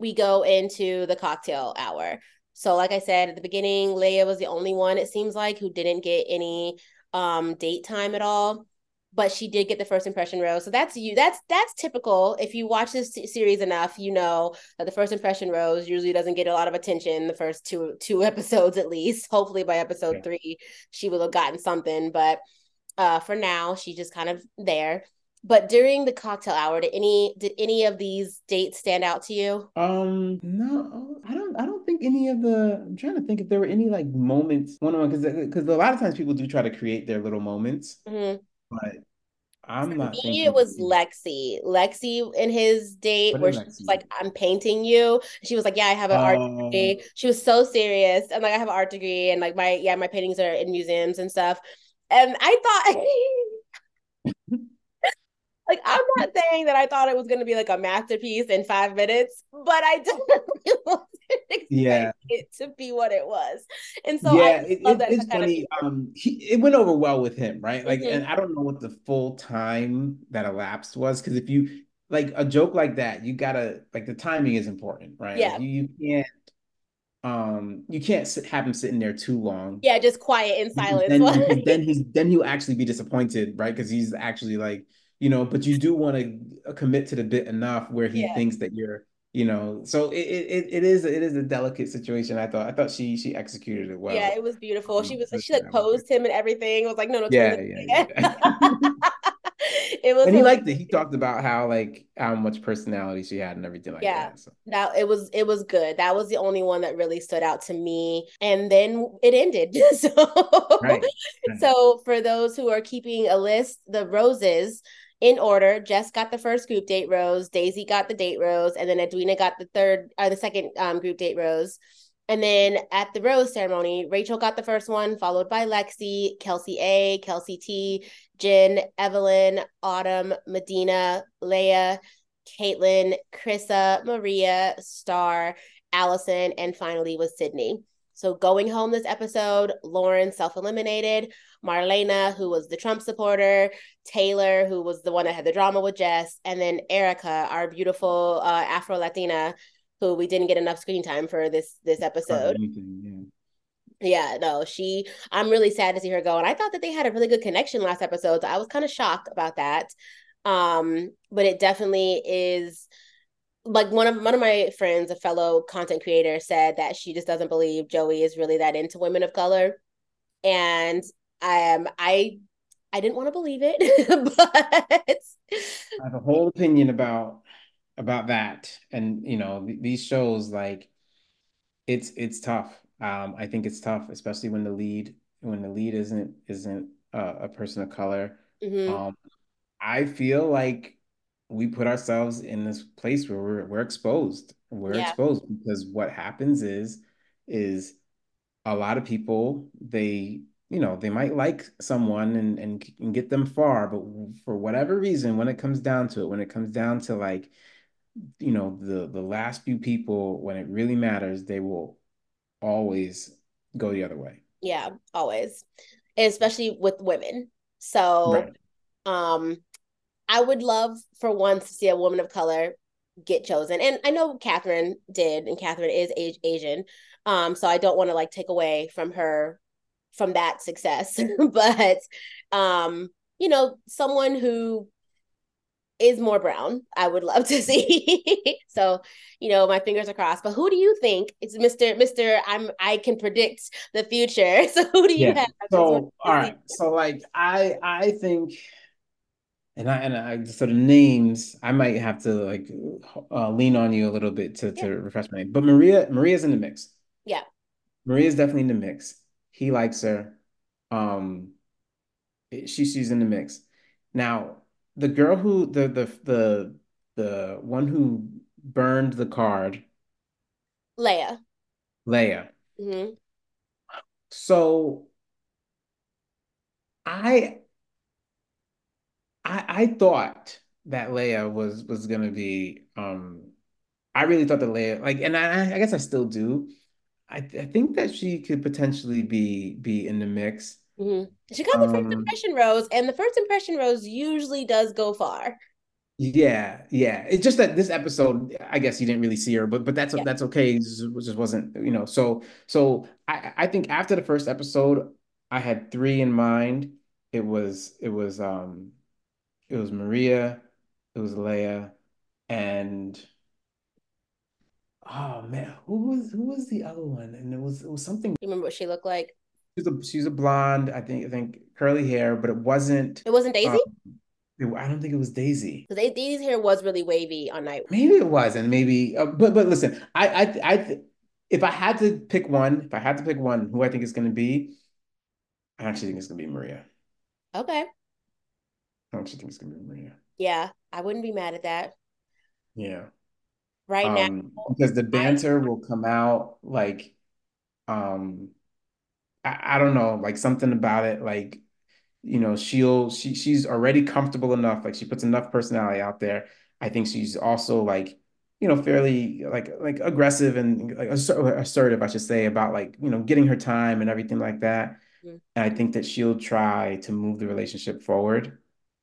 Speaker 1: we go into the cocktail hour. So like I said at the beginning, Leah was the only one, it seems like, who didn't get any um date time at all but she did get the first impression rose. So that's you. That's that's typical. If you watch this series enough, you know that the first impression rose usually doesn't get a lot of attention the first two two *laughs* episodes at least. Hopefully by episode yeah. three, she will have gotten something. But uh, for now, she's just kind of there. But during the cocktail hour, did any did any of these dates stand out to you?
Speaker 2: Um, no, I don't. I don't think any of the. I'm trying to think if there were any like moments one on one because because a lot of times people do try to create their little moments. Mm-hmm but I'm not
Speaker 1: me, it was Lexi. Lexi in his date
Speaker 2: What
Speaker 1: where
Speaker 2: did
Speaker 1: she was like. I'm painting you. She was like, Yeah, I have an art
Speaker 2: Oh,
Speaker 1: degree. She was so serious. And like I have an art degree and like my yeah, my paintings are in museums and stuff. And I thought *laughs* like I'm not saying that I thought it was gonna be like a masterpiece in five minutes, but I *laughs* definitely expecting *laughs*
Speaker 2: yeah.
Speaker 1: it to be what it was. And so
Speaker 2: Yeah, it,
Speaker 1: love
Speaker 2: it,
Speaker 1: that
Speaker 2: it's funny. Um, he, it went over well with him, right? Like,
Speaker 1: Mhm.
Speaker 2: and I don't know what the full time that elapsed was, because if you like a joke like that, you gotta like the timing is important, right?
Speaker 1: Yeah.
Speaker 2: you you can't um you can't sit, have him sitting there too long.
Speaker 1: Yeah, just quiet in silence.
Speaker 2: then *laughs* then he's then he'll actually be disappointed, right? Because he's actually like, you know, but you do want to commit to the bit enough where he
Speaker 1: yeah.
Speaker 2: thinks that you're, you know, so it it, it is it is a delicate situation. I thought I thought she she executed it well Yeah,
Speaker 1: it was beautiful. She was she like
Speaker 2: I was like,
Speaker 1: posed him and everything. It was like, no, no,
Speaker 2: yeah, yeah, *laughs* yeah.
Speaker 1: It was
Speaker 2: And he liked it. He talked about how like how much personality she had and everything like
Speaker 1: Yeah.
Speaker 2: that. So
Speaker 1: That it was it was good. That was the only one that really stood out to me. And then it ended. *laughs* So
Speaker 2: right, right.
Speaker 1: so for those who are keeping a list, the roses in order, Jess got the first group date rose, Daisy got the date rose, and then Edwina got the third or the second um, group date rose. And then at the rose ceremony, Rachel got the first one, followed by Lexi, Kelsey A, Kelsey T, Jenn, Evelyn, Autumn, Madina, Leia, Caitlin, Krissa, Maria, Starr, Allison, and finally was Sydney. So going home this episode, Lauren self eliminated, Marlena, who was the Trump supporter, Taylor, who was the one that had the drama with Jess, and then Erika, our beautiful uh, Afro Latina, who we didn't get enough screen time for this this episode.
Speaker 2: Anything,
Speaker 1: Yeah, no, she. I'm really sad to see her go, and I thought that they had a really good connection last episode. So I was kind of shocked about that. Um, but it definitely is like one of one of my friends, a fellow content creator, said that she just doesn't believe Joey is really that into women of color, and um, I I didn't want to believe it, *laughs* but
Speaker 2: I have a whole opinion about about that, and you know th- these shows like it's it's tough. Um, I think it's tough, especially when the lead when the lead isn't isn't uh, a person of color.
Speaker 1: Mhm.
Speaker 2: Um, I feel like we put ourselves in this place where we're we're exposed. We're
Speaker 1: yeah,
Speaker 2: exposed because what happens is is a lot of people they you know they might like someone and, and and get them far, but for whatever reason, when it comes down to it, when it comes down to like you know the the last few people, when it really matters, they will always go the other way.
Speaker 1: yeah, always, and especially with women. So,
Speaker 2: Right.
Speaker 1: um, I would love for once to see a woman of color get chosen. And I know Catherine did, and Catherine is Asian. Um, so I don't want to like take away from her from that success. *laughs* but um, you know, someone who is more brown, I would love to *laughs* see. so, you know, my fingers are crossed. But who do you think? It's Mr. Mr. I'm I can predict the future. *laughs* So who do you
Speaker 2: Yeah.
Speaker 1: have?
Speaker 2: So all right. So like I I think and I and I so the names I might have to like uh, lean on you a little bit to
Speaker 1: Yeah.
Speaker 2: to refresh my name. But Maria Maria's in the mix.
Speaker 1: Yeah.
Speaker 2: Maria's definitely in the mix. He likes her. Um she she's in the mix. Now, the girl who the the the the one who burned the card,
Speaker 1: Leia.
Speaker 2: Leia.
Speaker 1: hmm
Speaker 2: So I I I thought that Leia was was gonna be um I really thought that Leia like and I I guess I still do. I I think that she could potentially be be in the mix.
Speaker 1: hmm She got the first
Speaker 2: Um
Speaker 1: impression rose, and the first impression rose usually does go far.
Speaker 2: yeah, yeah. It's just that this episode, I guess you didn't really see her, but but that's
Speaker 1: Yeah.
Speaker 2: that's okay. It just, it just wasn't, you know. So so I I think after the first episode, I had three in mind. It was it was um it was Maria, it was Leia, and Oh man, who was who was the other one? And it was it was something.
Speaker 1: You remember what she looked like?
Speaker 2: She's a she's a blonde. I think I think curly hair, but it wasn't.
Speaker 1: It wasn't Daisy?
Speaker 2: Um, it- I don't think it was Daisy.
Speaker 1: Because Daisy's hair was really wavy on night.
Speaker 2: Maybe it was, and maybe. Uh, but but listen, I I I if I had to pick one, if I had to pick one, who I think it's going to be, I actually think it's going to be Maria.
Speaker 1: Okay.
Speaker 2: Oh, actually think it's gonna be Maria.
Speaker 1: Yeah, I wouldn't be mad at that.
Speaker 2: Yeah.
Speaker 1: Right now,
Speaker 2: Um, because the
Speaker 1: I
Speaker 2: banter will come out like um I, I don't know, like something about it, like you know, she'll she she's already comfortable enough, like she puts enough personality out there. I think she's also like, you know, fairly like like aggressive and like assertive, I should say, about like, you know, getting her time and everything like that.
Speaker 1: Mhm.
Speaker 2: And I think that she'll try to move the relationship forward.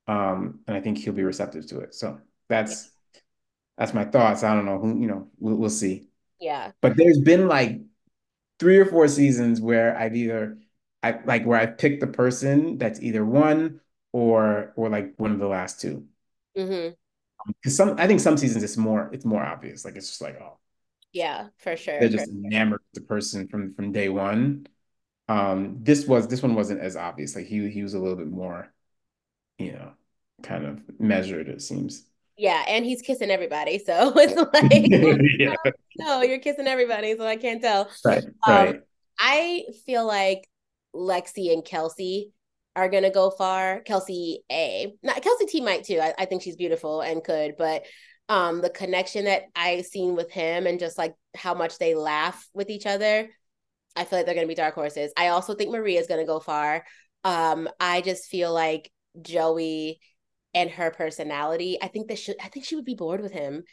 Speaker 2: Um, and I think he'll be receptive to it. So that's that's my thoughts. I don't know who, you know, we'll, we'll see.
Speaker 1: yeah.
Speaker 2: But there's been like three or four seasons where I've either I like where I've picked the person that's either one or or like one of the last two.
Speaker 1: mm-hmm
Speaker 2: Because some I think some seasons it's more it's more obvious. Like it's just like, oh,
Speaker 1: Yeah, for sure. they're.
Speaker 2: Just enamored with the person from from day one. Um, this was this one wasn't as obvious. Like he he was a little bit more, you know, kind of measured, it seems.
Speaker 1: yeah, and he's kissing everybody, so *laughs* it's like, *laughs*
Speaker 2: Yeah.
Speaker 1: no, you're kissing everybody, so I can't tell.
Speaker 2: Right,
Speaker 1: Um,
Speaker 2: right.
Speaker 1: I feel like Lexi and Kelsey are gonna go far. Kelsey A, not Kelsey T might too. I, I think she's beautiful and could, but um, the connection that I've seen with him and just like how much they laugh with each other, I feel like they're gonna be dark horses. I also think Maria is gonna go far. Um, I just feel like Joey and her personality. I think that she I think she would be bored with him.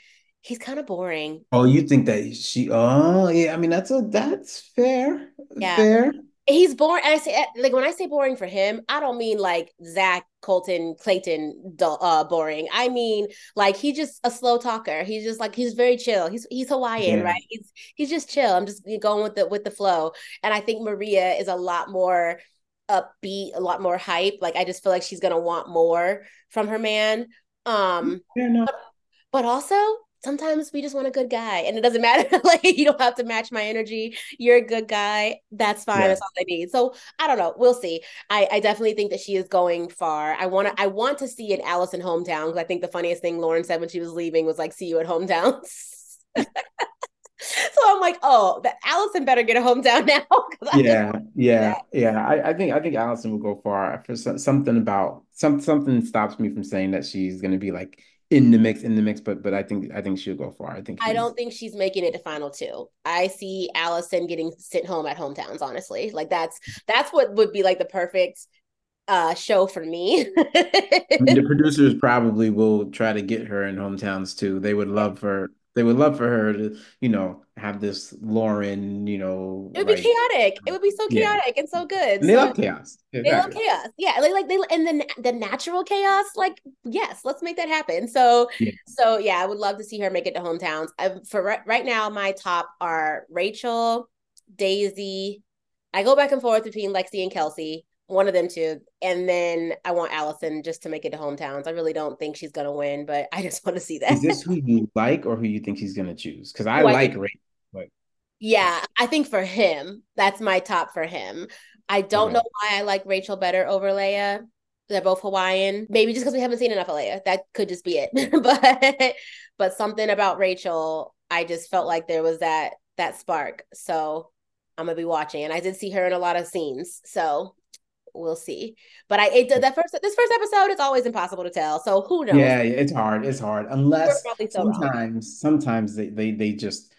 Speaker 1: He's kind of boring.
Speaker 2: Oh, you think that she, oh yeah, I mean that's a that's fair.
Speaker 1: Yeah.
Speaker 2: Fair.
Speaker 1: He's boring. And I say like when I say boring for him, I don't mean like Zach, Colton, Clayton, uh, boring. I mean like he's just a slow talker. He's just like he's very chill. He's he's Hawaiian,
Speaker 2: Yeah.
Speaker 1: right? He's he's just chill. I'm just going with the with the flow. And I think Maria is a lot more upbeat, a lot more hype. Like I just feel like she's gonna want more from her man. Um,
Speaker 2: Fair enough.
Speaker 1: but also sometimes we just want a good guy and it doesn't *laughs* matter like you don't have to match my energy you're a good guy that's fine
Speaker 2: Yeah.
Speaker 1: that's all i need so i don't know we'll see i, I definitely think that she is going far i want to i want to see an allison hometown because i think the funniest thing lauren said when she was leaving was like see you at hometown *laughs* *laughs* so i'm like oh that allison better get a hometown now *laughs*
Speaker 2: Yeah, yeah, yeah. I, I think I think Allison will go far for some, something about some something stops me from saying that she's gonna be like in the mix, in the mix, but but I think I think she'll go far. I think
Speaker 1: I don't think she's making it to final two. I see Allison getting sent home at hometowns, honestly. Like that's that's what would be like the perfect uh show for me.
Speaker 2: The *laughs* producers probably will try to get her in hometowns too. They would love for they would love for her to, you know, have this Lauren, you know,
Speaker 1: It would be chaotic. It would be so
Speaker 2: yeah.
Speaker 1: chaotic and so good.
Speaker 2: And they
Speaker 1: So
Speaker 2: love chaos.
Speaker 1: they love chaos. Yeah, like like they and then the natural chaos. Like yes, let's make that happen. So
Speaker 2: Yeah.
Speaker 1: so yeah, I would love to see her make it to hometowns. I, for right, right now, my top are Rachel, Daisy. I go back and forth between Lexi and Kelsey. One of them two, and then I want Allison just to make it to hometowns. I really don't think she's gonna win, but *laughs* I just want to see that.
Speaker 2: Is this who you like or who you think she's gonna choose? Because I like
Speaker 1: think
Speaker 2: Rachel, but
Speaker 1: Yeah, I think for him, that's my top for him. I don't
Speaker 2: okay.
Speaker 1: know why I like Rachel better over Leia. They're both Hawaiian. Maybe just because we haven't seen enough of Leia. That could just be it. *laughs* but but something about Rachel, I just felt like there was that that spark. So I'm gonna be watching. And I did see her in a lot of scenes. So we'll see. But I it that first this first episode is always impossible to tell. So who knows?
Speaker 2: Yeah, it's hard. It's hard. Unless
Speaker 1: probably so wrong.
Speaker 2: sometimes sometimes they they they just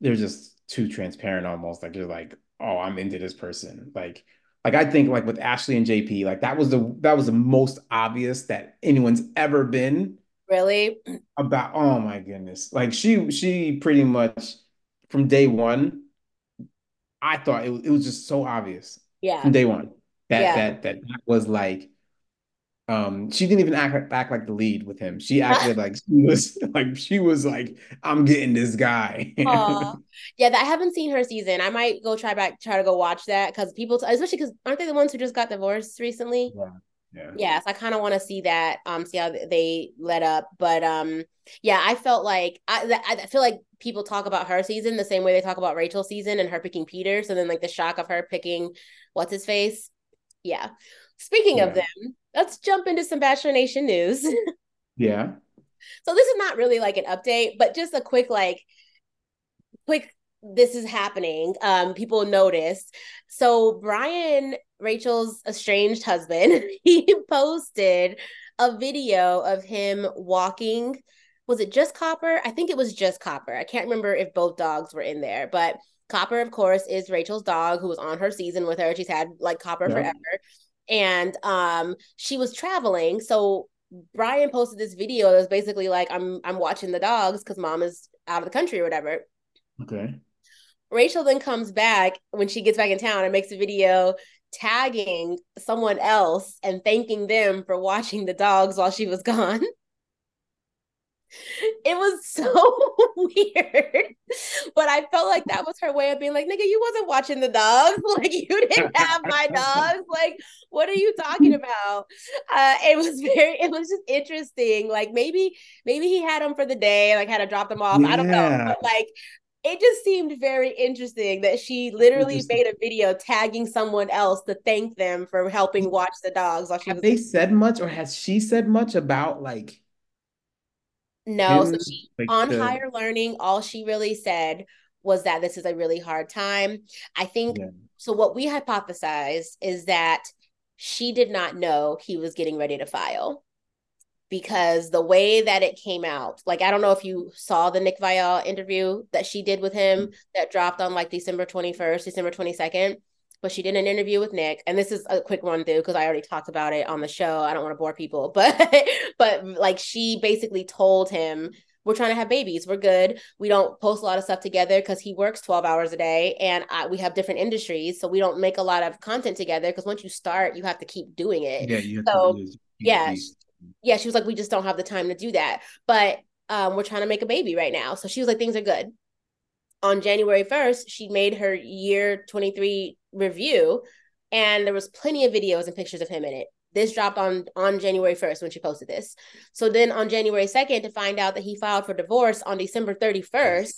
Speaker 2: they're just too transparent almost. Like you're like, oh, I'm into this person. Like like I think like with Ashley and JP, like that was the that was the most obvious that anyone's ever been
Speaker 1: Really?
Speaker 2: about. Oh my goodness. Like she she pretty much from day one, I thought it was it was just so obvious
Speaker 1: Yeah.
Speaker 2: from day one that
Speaker 1: Yeah.
Speaker 2: that that was like um she didn't even act act like the lead with him. She *laughs* acted like she was like she was like I'm getting this guy. *laughs*
Speaker 1: Yeah, that I haven't seen her season. I might go try back, try to go watch that because people, especially because aren't they the ones who just got divorced recently?
Speaker 2: Yeah. Yeah.
Speaker 1: Yes, I kind of want to see that. Um, see how they let up. But um, yeah, I felt like I I feel like people talk about her season the same way they talk about Rachel's season and her picking Peter. So then like the shock of her picking what's his face. Yeah. Speaking of them, let's jump into some Bachelor Nation news. *laughs*
Speaker 2: Yeah.
Speaker 1: So this is not really like an update, but just a quick like quick this is happening. Um people noticed. So Brian, Rachel's estranged husband, *laughs* he posted a video of him walking. Was it just Copper? I think it was just Copper. I can't remember if both dogs were in there, but Copper, of course, is Rachel's dog who was on her season with her. She's had like Copper forever. And um she was traveling. So Brian posted this video that was basically like, I'm I'm watching the dogs because mom is out of the country or whatever.
Speaker 2: Okay.
Speaker 1: Rachel then comes back when she gets back in town and makes a video tagging someone else and thanking them for watching the dogs while she was *laughs* gone. It was so *laughs* weird. But I felt like that was her way of being like, nigga, you wasn't watching the dogs. *laughs* Like you didn't have my dogs. Like, what are you talking about? Uh, it was *laughs* very, it was just interesting. Like maybe, maybe he had them for the day, like had to drop them off. Yeah. I don't know. But like it just seemed very interesting that she literally made a video tagging someone else to thank them for helping watch the dogs while
Speaker 2: she Have was they said much or has she said much about like
Speaker 1: no so she, like on the... higher learning all she really said was that this is a really hard time i think yeah. so what we hypothesized is that she did not know he was getting ready to file because the way that it came out, like I don't know if you saw the Nick Viall interview that she did with him mm-hmm. that dropped on like December 21st, December 22nd, but she did an interview with Nick. And this is a quick run through because I already talked about it on the show. I don't want to bore people, *laughs* but but like she basically told him we're trying to have babies. We're good. We don't post a lot of stuff together because he works 12 hours a day and I, we have different industries. So we don't make a lot of content together because once you start, you have to keep doing it. Yeah. You so, yeah yeah, she was like, we just don't have the time to do that. But um, we're trying to make a baby right now. So she was like, things are good. On January 1st, she made her year 23 review, and there was plenty of videos and pictures of him in it. This dropped on on January 1st when she posted this. So then on January 2nd, to find out that he filed for divorce on December 31st,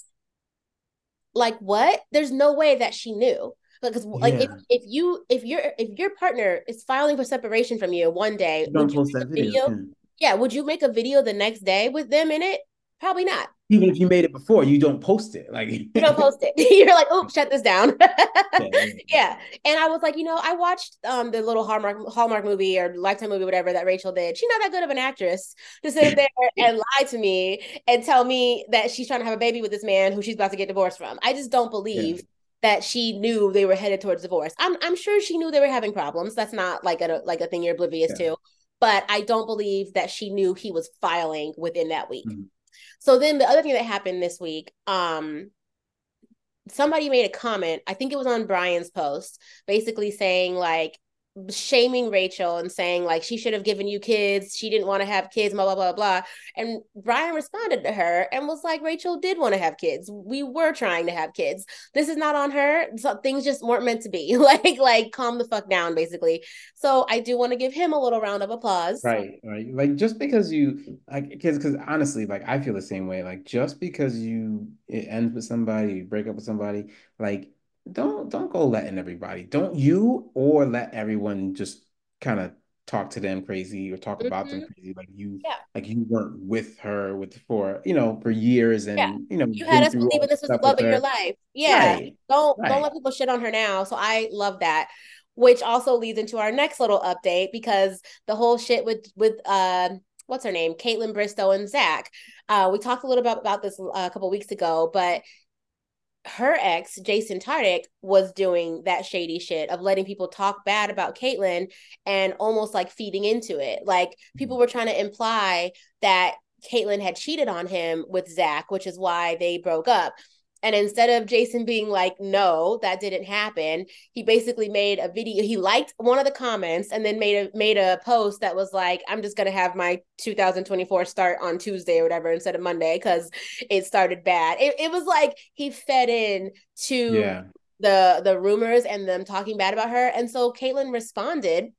Speaker 1: like what? There's no way that she knew because like yeah. if, if you if your if your partner is filing for separation from you one day you don't post that video, video yeah would you make a video the next day with them in it probably not
Speaker 2: even if you made it before you don't post it like
Speaker 1: you don't post it *laughs* *laughs* you're like oh shut this down *laughs* yeah, yeah, and i was like you know i watched um the little hallmark hallmark movie or lifetime movie whatever that rachel did she's not that good of an actress to sit there and lie to me and tell me that she's trying to have a baby with this man who she's about to get divorced from i just don't believe yeah that she knew they were headed towards divorce. I'm I'm sure she knew they were having problems. That's not like a like a thing you're oblivious yeah. to. But I don't believe that she knew he was filing within that week. Mm-hmm. So then the other thing that happened this week, um, somebody made a comment, I think it was on Brian's post, basically saying like shaming Rachel and saying like she should have given you kids, she didn't want to have kids, blah blah blah blah. And Brian responded to her and was like, Rachel did want to have kids. We were trying to have kids. This is not on her. So things just weren't meant to be. *laughs* like like calm the fuck down, basically. So I do want to give him a little round of applause.
Speaker 2: Right, right. Like just because you like because because honestly, like I feel the same way. Like just because you it ends with somebody, you break up with somebody, like don't don't go letting everybody don't you or let everyone just kind of talk to them crazy or talk mm-hmm. about them mm-hmm. crazy like you yeah. like you weren't with her with for you know for years and yeah. you know
Speaker 1: you had us believing this was the love of your life yeah right. don't right. don't let people shit on her now so i love that which also leads into our next little update because the whole shit with with uh what's her name kaitlyn bristowe and zach uh we talked a little bit about this uh, a couple weeks ago but her ex, Jason Tartick, was doing that shady shit of letting people talk bad about Kaitlyn and almost like feeding into it. Like people were trying to imply that Kaitlyn had cheated on him with Zach, which is why they broke up. And instead of Jason being like, no, that didn't happen, he basically made a video. He liked one of the comments and then made a made a post that was like, I'm just gonna have my 2024 start on Tuesday or whatever instead of Monday because it started bad. It, it was like he fed in to yeah. the the rumors and them talking bad about her. And so Kaitlyn responded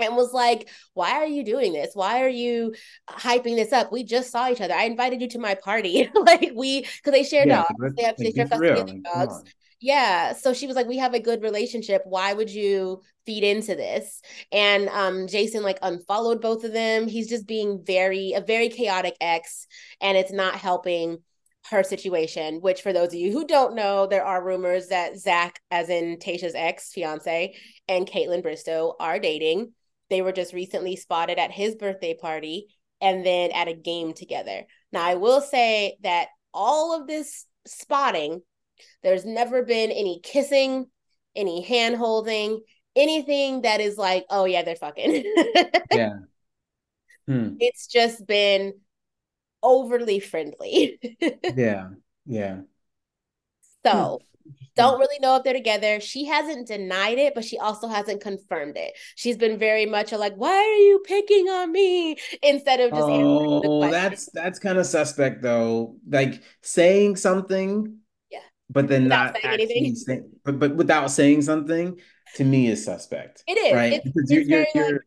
Speaker 1: and was like, Why are you doing this? Why are you hyping this up? We just saw each other. I invited you to my party. *laughs* like, we, because they share yeah, dogs, they have they share custody dogs. Yeah. So she was like, We have a good relationship. Why would you feed into this? And um, Jason like unfollowed both of them. He's just being very, a very chaotic ex, and it's not helping her situation, which for those of you who don't know, there are rumors that Zach, as in Tasha's ex fiance, and Kaitlyn Bristowe are dating they were just recently spotted at his birthday party and then at a game together. Now, I will say that all of this spotting, there's never been any kissing, any hand holding, anything that is like, oh yeah, they're fucking. *laughs*
Speaker 2: yeah.
Speaker 1: Hmm. It's just been overly friendly. *laughs*
Speaker 2: yeah. Yeah.
Speaker 1: So don't really know if they're together. She hasn't denied it, but she also hasn't confirmed it. She's been very much like, "Why are you picking on me?" Instead of just
Speaker 2: oh, that's that's kind of suspect though. Like saying something,
Speaker 1: yeah,
Speaker 2: but then without not saying, but but without saying something to me is suspect.
Speaker 1: It is
Speaker 2: right
Speaker 1: it's, because it's you're
Speaker 2: you're, you're,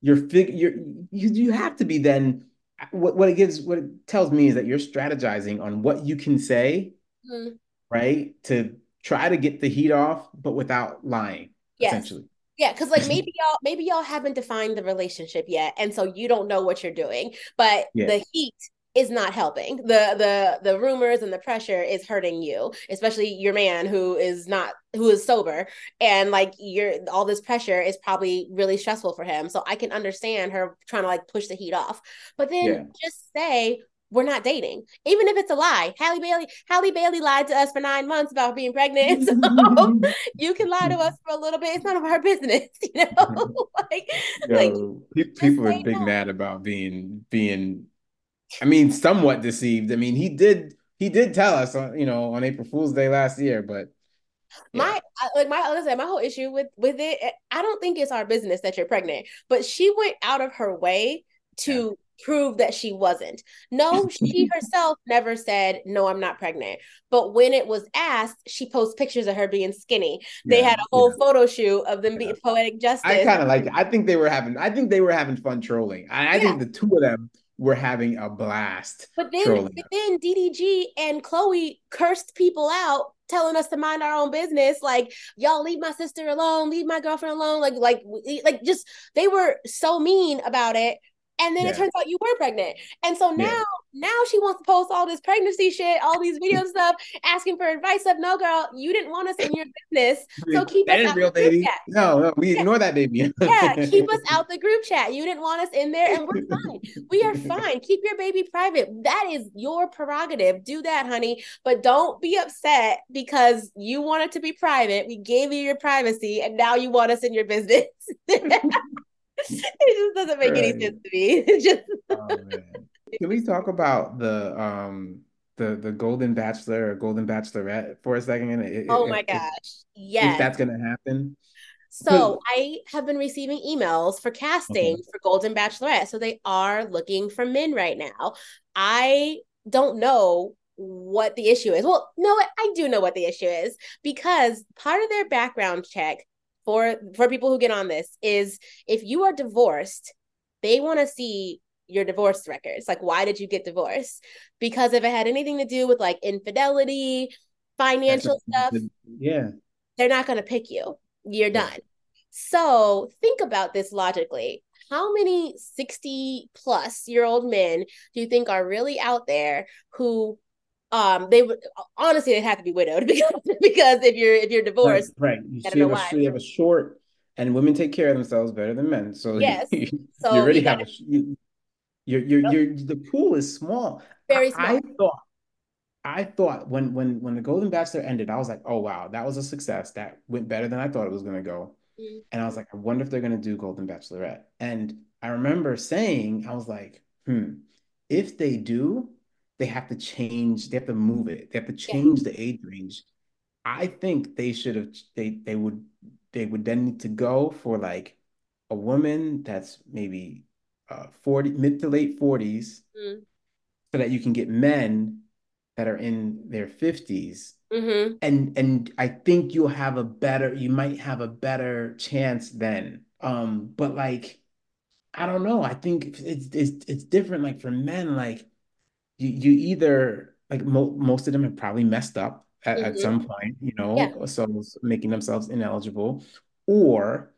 Speaker 2: you're fig you're you you have to be then. What what it gives what it tells me is that you're strategizing on what you can say, mm-hmm. Right? To try to get the heat off, but without lying, yes. essentially.
Speaker 1: Yeah, because like *laughs* maybe y'all maybe y'all haven't defined the relationship yet, and so you don't know what you're doing. But yeah. the heat is not helping. The the the rumors and the pressure is hurting you, especially your man who is not who is sober and like you're all this pressure is probably really stressful for him. So I can understand her trying to like push the heat off. But then yeah. just say we're not dating, even if it's a lie. Halle Bailey, Halle Bailey lied to us for nine months about being pregnant. So *laughs* you can lie to us for a little bit. It's none of our business, *laughs* you know. *laughs* like,
Speaker 2: Yo, like people are big no. mad about being being. I mean, somewhat deceived. I mean, he did he did tell us, uh, you know, on April Fool's Day last year, but
Speaker 1: yeah. my like my other side, my whole issue with with it, I don't think it's our business that you're pregnant, but she went out of her way to prove that she wasn't. No, *laughs* she herself never said, No, I'm not pregnant. But when it was asked, she posts pictures of her being skinny. They yeah, had a whole yeah. photo shoot of them yeah. being poetic justice.
Speaker 2: I kind of like I think they were having I think they were having fun trolling. I, I think the two of them were having a blast.
Speaker 1: But then, but then DDG and Chloe cursed people out telling us to mind our own business like y'all leave my sister alone leave my girlfriend alone like like like just they were so mean about it and then yeah. it turns out you were pregnant. And so now, yeah. now she wants to post all this pregnancy shit, all these video *laughs* stuff, asking for advice. Of no, girl, you didn't want us in your business, *laughs* so keep
Speaker 2: that us out real, the baby. Chat. No, no, we yeah. ignore that baby. *laughs*
Speaker 1: yeah, keep us out the group chat. You didn't want us in there, and we're fine. We are fine. Keep your baby private. That is your prerogative. Do that, honey. But don't be upset because you wanted to be private. We gave you your privacy, and now you want us in your business. *laughs* it just doesn't make right. any sense to me. *laughs* just oh,
Speaker 2: Can we talk about the um the the Golden Bachelor or Golden Bachelorette for a second?
Speaker 1: It, oh my gosh. Yes.
Speaker 2: That's gonna happen.
Speaker 1: So I have been receiving emails for casting okay. for Golden Bachelorette. So they are looking for men right now. I don't know what the issue is. Well, no, I do know what the issue is because part of their background check for for people who get on this is if you are divorced, they want to see your divorce records. Like, why did you get divorced? Because if it had anything to do with like infidelity, financial stuff,
Speaker 2: yeah,
Speaker 1: they're not going to pick you. You're yeah. done. So think about this logically. How many 60 plus year old men do you think are really out there who um they would honestly they'd have to be widowed *laughs* because because if you're if you're divorced
Speaker 2: right, right. you, see have a, you have a short and women take care of themselves better than men so *laughs*
Speaker 1: yes you,
Speaker 2: so you already you have a, you, you're you're, yep. you're the pool is small
Speaker 1: very small
Speaker 2: I, I thought I thought when when when the Golden Bachelor ended, I was like, oh wow, that was a success. That went better than I thought it was gonna go. Mm-hmm. And I was like, I wonder if they're gonna do Golden Bachelorette. And I remember saying, I was like, hmm, if they do, they have to change, they have to move it, they have to change yeah. the age range. I think they should have they they would they would then need to go for like a woman that's maybe uh 40 mid to late 40s mm. so that you can get men that are in their 50s
Speaker 1: mm-hmm.
Speaker 2: and and i think you'll have a better you might have a better chance then um but like i don't know i think it's it's it's different like for men like you you either like mo- most of them have probably messed up at, mm-hmm. at some point, you know, yeah. so making themselves ineligible, or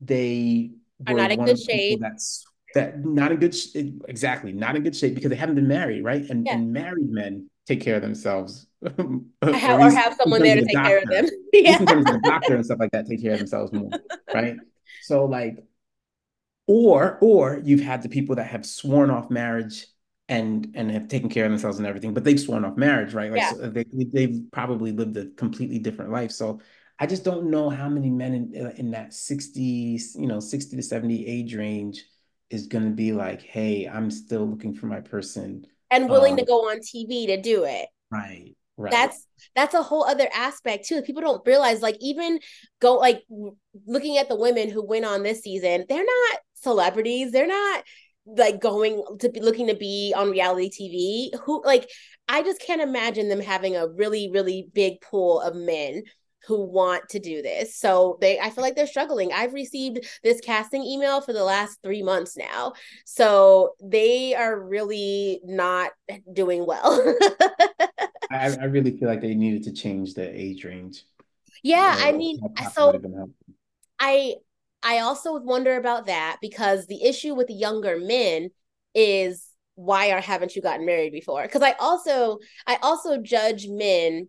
Speaker 2: they
Speaker 1: are not in good shape.
Speaker 2: That's that not in good sh- exactly not in good shape because they haven't been married, right? And, yeah. and married men take care of themselves, *laughs*
Speaker 1: or, have, or have someone there to take doctor. care of them. *laughs*
Speaker 2: yeah, in terms of the doctor and stuff like that, take care of themselves more, right? So like or or you've had the people that have sworn off marriage and and have taken care of themselves and everything, but they've sworn off marriage, right? Like
Speaker 1: Yeah.
Speaker 2: so they they've probably lived a completely different life. So I just don't know how many men in in that 60, you know, 60 to 70 age range is going to be like, hey, I'm still looking for my person.
Speaker 1: And willing
Speaker 2: Um,
Speaker 1: to go on TV to do it.
Speaker 2: right, right.
Speaker 1: that's that's a whole other aspect too. People don't realize like even go like looking at the women who went on this season, they're not celebrities. They're not like going to be looking to be on reality TV. Who like I just can't imagine them having a really really big pool of men who want to do this. So they I feel like they're struggling. I've received this casting email for the last 3 months now. So they are really not doing well. *laughs*
Speaker 2: I, I really feel like they needed to change the age range.
Speaker 1: yeah, I
Speaker 2: Uh,
Speaker 1: mean,
Speaker 2: that probably
Speaker 1: so
Speaker 2: have been helpful.
Speaker 1: I I also wonder about that because the issue with younger men is why are haven't you gotten married before? Because I also I also judge men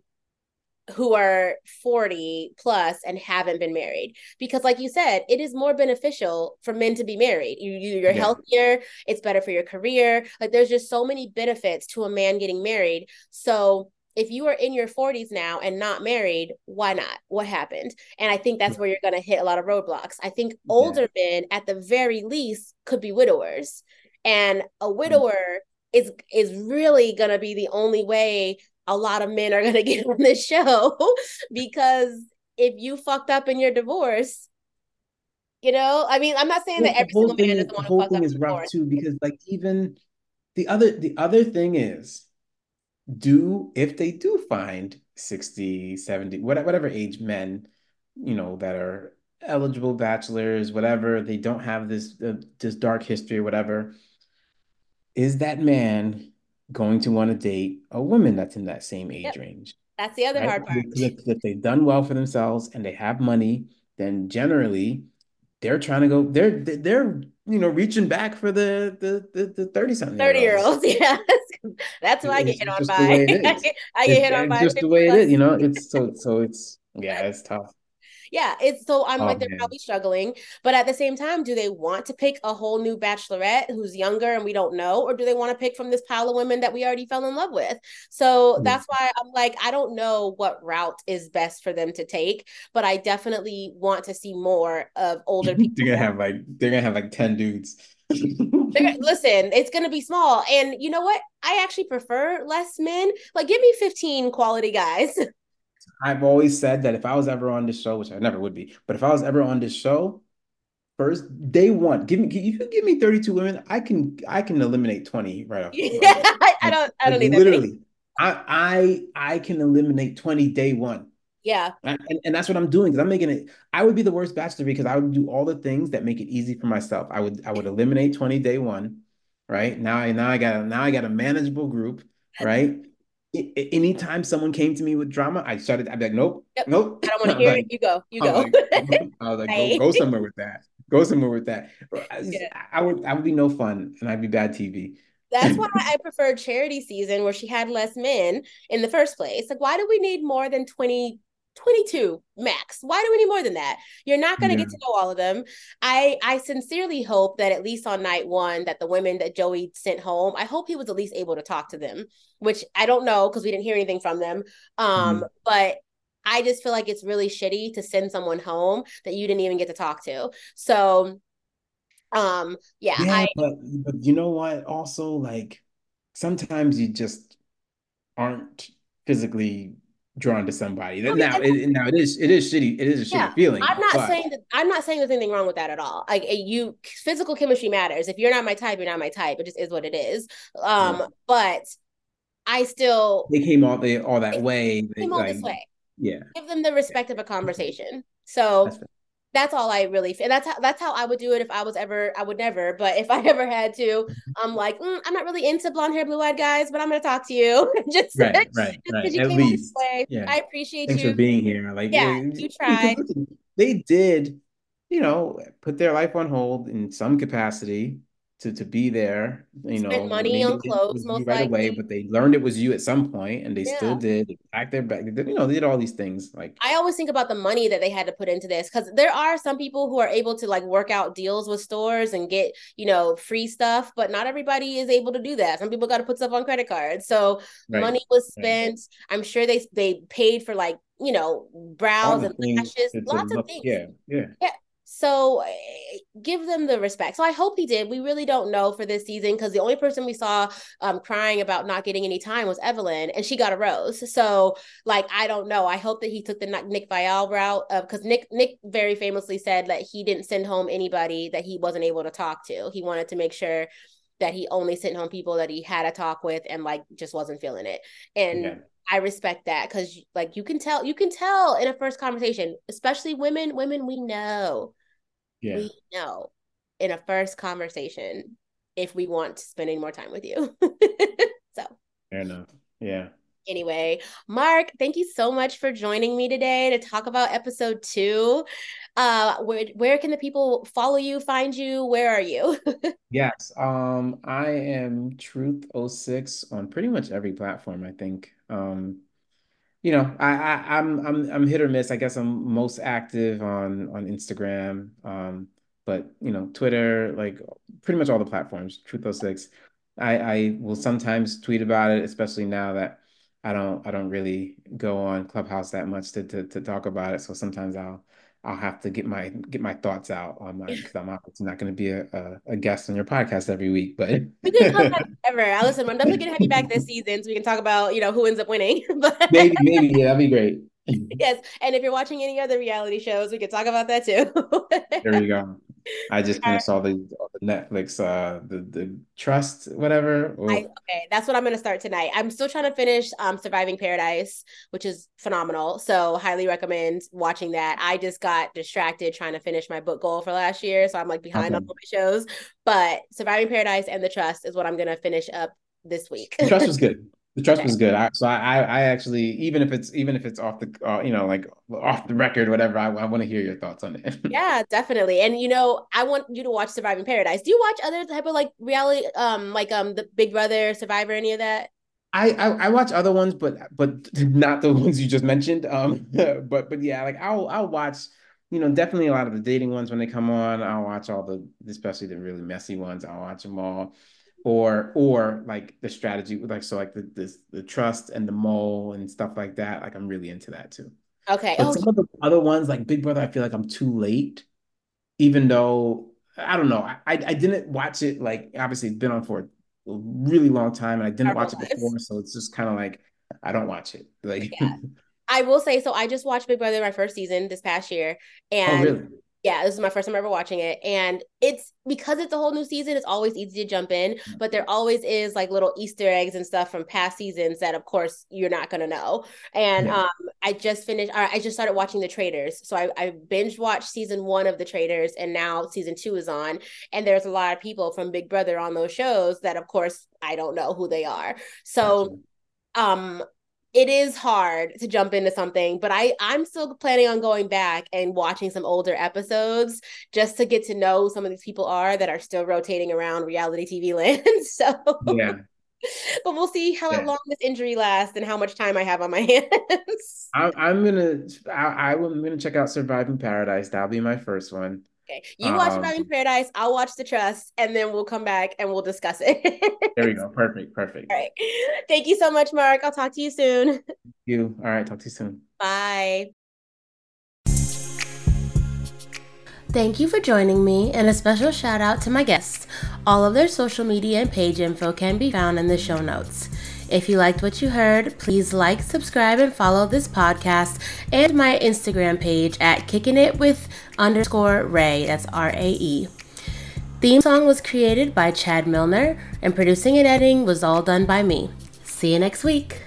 Speaker 1: who are 40 plus and haven't been married because like you said it is more beneficial for men to be married you, you you're
Speaker 2: Yeah.
Speaker 1: healthier it's better for your career like there's just so many benefits to a man getting married so if you are in your 40s now and not married why not? What happened? And i think that's hmm. where you're going to hit a lot of roadblocks. I think older men at the very least could be widowers. And a hmm. widower is is really going to be the only way a lot of men are going *laughs* to get on this show. *laughs* Because if you fucked up in your divorce, you know, I mean, I'm not saying
Speaker 2: Well,
Speaker 1: that every single man
Speaker 2: is
Speaker 1: doesn't
Speaker 2: the
Speaker 1: want to fuck.
Speaker 2: The whole thing
Speaker 1: up
Speaker 2: is rough
Speaker 1: divorce.
Speaker 2: too because like even the other the other thing is do if they do find 60 70 whatever, whatever age men you know that are eligible bachelors whatever they don't have this uh, this dark history or whatever is that man going to want to date a woman that's in that same age
Speaker 1: Yep,
Speaker 2: range
Speaker 1: that's the other
Speaker 2: right?
Speaker 1: hard part.
Speaker 2: If, if they've done well for themselves and they have money, then generally they're trying to go, they're they're you know reaching back for the the the, the 30 something
Speaker 1: 30 year
Speaker 2: olds. *laughs*
Speaker 1: yeah. *laughs* That's who *laughs* I get hit on by. I get, I get hit on by
Speaker 2: just the way it is, you know. *laughs* It's so so it's yeah, it's tough.
Speaker 1: Yeah, it's so I'm
Speaker 2: Oh
Speaker 1: like they're
Speaker 2: man.
Speaker 1: probably struggling, but at the same time, do they want to pick a whole new bachelorette who's younger and we don't know, or do they want to pick from this pile of women that we already fell in love with? So
Speaker 2: Yeah.
Speaker 1: that's why I'm like, I don't know what route is best for them to take, but I definitely want to see more of older people.
Speaker 2: They're gonna have like they're gonna have like 10 dudes.
Speaker 1: Listen, it's gonna be small, and you know what? I actually prefer less men. Like, give me 15 quality guys. *laughs*
Speaker 2: I've always said that if I was ever on this show, which I never would be, but if I was ever on this show, first day one, give me if you give me 32 women, I can I can eliminate 20 right off.
Speaker 1: Yeah,
Speaker 2: Right. *laughs*
Speaker 1: I, I don't, I don't
Speaker 2: like
Speaker 1: need that
Speaker 2: literally, I I I can eliminate 20 day one.
Speaker 1: Yeah,
Speaker 2: And, and that's what I'm doing because I'm making it. I would be the worst bachelor because I would do all the things that make it easy for myself. I would I would eliminate 20 day one, right? Now I now I got a now I got a manageable group, right? I- I- anytime someone came to me with drama, I started. I'd be like, nope,
Speaker 1: Yep.
Speaker 2: nope.
Speaker 1: I don't want to *laughs* hear
Speaker 2: like,
Speaker 1: it. You go, you go.
Speaker 2: like, *laughs* I was like, go go somewhere with that. Go somewhere with that. I, just-
Speaker 1: Yeah.
Speaker 2: I would I would be no fun and I'd be bad TV.
Speaker 1: That's why *laughs* I prefer charity season where she had less men in the first place. Like, why do we need more than 20, 22 max? Why do we need more than that? You're not going to
Speaker 2: Yeah.
Speaker 1: get to know all of them. I I sincerely hope that at least on night one, that the women that Joey sent home, I hope he was at least able to talk to them, which I don't know because we didn't hear anything from them. Um,
Speaker 2: Mhm.
Speaker 1: but I just feel like it's really shitty to send someone home that you didn't even get to talk to. So, um, yeah,
Speaker 2: Yeah,
Speaker 1: I
Speaker 2: but but you know what? Also, like sometimes you just aren't physically drawn to somebody.
Speaker 1: I mean,
Speaker 2: now it now it is it is shitty. It is a
Speaker 1: Yeah,
Speaker 2: shitty feeling,
Speaker 1: I'm not
Speaker 2: but
Speaker 1: saying that I'm not saying there's anything wrong with that at all. Like you physical chemistry matters. If you're not my type, you're not my type. It just is what it is. Um,
Speaker 2: yeah,
Speaker 1: but I still
Speaker 2: they came all the all that way. They,
Speaker 1: came all
Speaker 2: like
Speaker 1: this way.
Speaker 2: yeah,
Speaker 1: Give them the respect of a conversation. So
Speaker 2: that's
Speaker 1: all I really feel. That's how that's how I would do it if I was ever I would never, but if I *laughs* ever had to, I'm like, mm, I'm not really into blonde hair, blue eyed guys, but I'm gonna talk to you *laughs* just
Speaker 2: Right,
Speaker 1: just
Speaker 2: right,
Speaker 1: because
Speaker 2: right.
Speaker 1: you
Speaker 2: At
Speaker 1: came
Speaker 2: least,
Speaker 1: way.
Speaker 2: yeah.
Speaker 1: I appreciate
Speaker 2: Thanks
Speaker 1: you.
Speaker 2: for being here. Like,
Speaker 1: Yeah,
Speaker 2: eh,
Speaker 1: you tried.
Speaker 2: they did, you know, put their life on hold in some capacity to to be there. You
Speaker 1: Spend
Speaker 2: know,
Speaker 1: money on clothes, most
Speaker 2: right away, but they learned it was you at some point, and they still did. They packed their bag. They did, you know, they did all these things. Like,
Speaker 1: I always think about the money that they had to put into this because there are some people who are able to like work out deals with stores and get, you know, free stuff, but not everybody is able to do that. Some people got to put stuff on credit cards. So
Speaker 2: right,
Speaker 1: money was
Speaker 2: right.
Speaker 1: spent. I'm sure they they paid for like, you know, brows and lashes, lots of things.
Speaker 2: yeah, yeah.
Speaker 1: So give them the respect. So I hope he did. We really don't know for this season because the only person we saw um, crying about not getting any time was Evelyn, and she got a rose. So like I don't know. I hope that he took the Nick Viall route because Nick Nick very famously said that he didn't send home anybody that he wasn't able to talk to. He wanted to make sure that he only sent home people that he had a talk with and like just wasn't feeling it. And
Speaker 2: Yeah.
Speaker 1: I respect that because like you can tell you can tell in a first conversation, especially women. Women we know
Speaker 2: Yeah.
Speaker 1: we know in a first conversation if we want to spend any more time with you. *laughs* so,
Speaker 2: Fair enough. Yeah.
Speaker 1: anyway, Mark, thank you so much for joining me today to talk about episode two. Uh, where where can the people follow you, find you? Where are you? *laughs*
Speaker 2: Yes. Um, I am Truth06 on pretty much every platform, I think. Um, you know, I, I I'm I'm I'm hit or miss. I guess I'm most active on on Instagram. Um, but you know, Twitter, like pretty much all the platforms, Truth06. I I will sometimes tweet about it, especially now that I don't I don't really go on Clubhouse that much to to, to talk about it. So sometimes I'll I'll have to get my get my thoughts out on my *laughs* because I'm obviously not going to be a, a a guest on your podcast every week, but *laughs*
Speaker 1: we can come back ever. I listen, I'm definitely gonna have you back this season so we can talk about you know who ends up winning. *laughs* but
Speaker 2: maybe maybe yeah, that'd be great.
Speaker 1: yes, and if you're watching any other reality shows, we could talk about that too.
Speaker 2: There you go. I just kind of saw the, the Netflix, uh, the the Trust, whatever.
Speaker 1: I, okay, that's what I'm gonna start tonight. I'm still trying to finish um Surviving Paradise, which is phenomenal. So highly recommend watching that. I just got distracted trying to finish my book goal for last year, so I'm like behind on all my shows. But Surviving Paradise and The Trust is what I'm gonna finish up this week.
Speaker 2: The Trust was good. *laughs* The Trust
Speaker 1: Okay.
Speaker 2: was good. I, so I, I I actually even if it's even if it's off the uh, you know like off the record, whatever. I, I want to hear your thoughts on it. *laughs*
Speaker 1: Yeah, definitely. And you know, I want you to watch Surviving Paradise. Do you watch other type of like reality, um, like um, the Big Brother, Survivor, any of that?
Speaker 2: I, I I watch other ones, but but not the *laughs* ones you just mentioned. Um, *laughs* but but yeah, like I'll I'll watch, you know, definitely a lot of the dating ones when they come on. I'll watch all the, especially the really messy ones. I'll watch them all, or or like the strategy, with like so like the this the trust and the mole and stuff like that. Like I'm really into that too.
Speaker 1: Okay.
Speaker 2: But
Speaker 1: Oh,
Speaker 2: some of the other ones, like Big Brother, I feel like I'm too late. Even though I don't know, I I didn't watch it. Like obviously, it's been on for a really long time, and I didn't watch it before, so it's just kind of like I don't watch it. Like,
Speaker 1: Yeah. *laughs* I will say, so I just watched Big Brother my first season this past year,
Speaker 2: oh
Speaker 1: and
Speaker 2: really?
Speaker 1: Yeah, this is my first time ever watching it, and it's because it's a whole new season. It's always easy to jump in, but there always is like little Easter eggs and stuff from past seasons that, of course, you're not gonna know. And
Speaker 2: Yeah.
Speaker 1: um, I just finished. or I just started watching The Traitors, so I, I binge watched season one of The Traitors, and now season two is on. And there's a lot of people from Big Brother on those shows that, of course, I don't know who they are. So um it is hard to jump into something but i i'm still planning on going back and watching some older episodes just to get to know some of these people are that are still rotating around reality tv *laughs* land so
Speaker 2: Yeah,
Speaker 1: but we'll see how
Speaker 2: yeah.
Speaker 1: long this injury lasts and how much time i have on my *laughs* hands
Speaker 2: I'm I'm gonna I, I'm gonna check out Surviving Paradise. That'll be my first one.
Speaker 1: Okay you watch
Speaker 2: Um,
Speaker 1: Surviving Paradise i'll watch the trust and then we'll come back and we'll discuss it *laughs*
Speaker 2: there we go. Perfect, perfect.
Speaker 1: all right thank you so much mark i'll talk to you soon
Speaker 2: You. All right. Talk to you soon.
Speaker 1: Bye. Thank you for joining me, and a special shout out to my guests. All of their social media and page info can be found in the show notes. If you liked what you heard, please like, subscribe, and follow this podcast and my Instagram page at kicking it with underscore Rae. That's R A E. Theme song was created by Chad Milner, and producing and editing was all done by me. See you next week.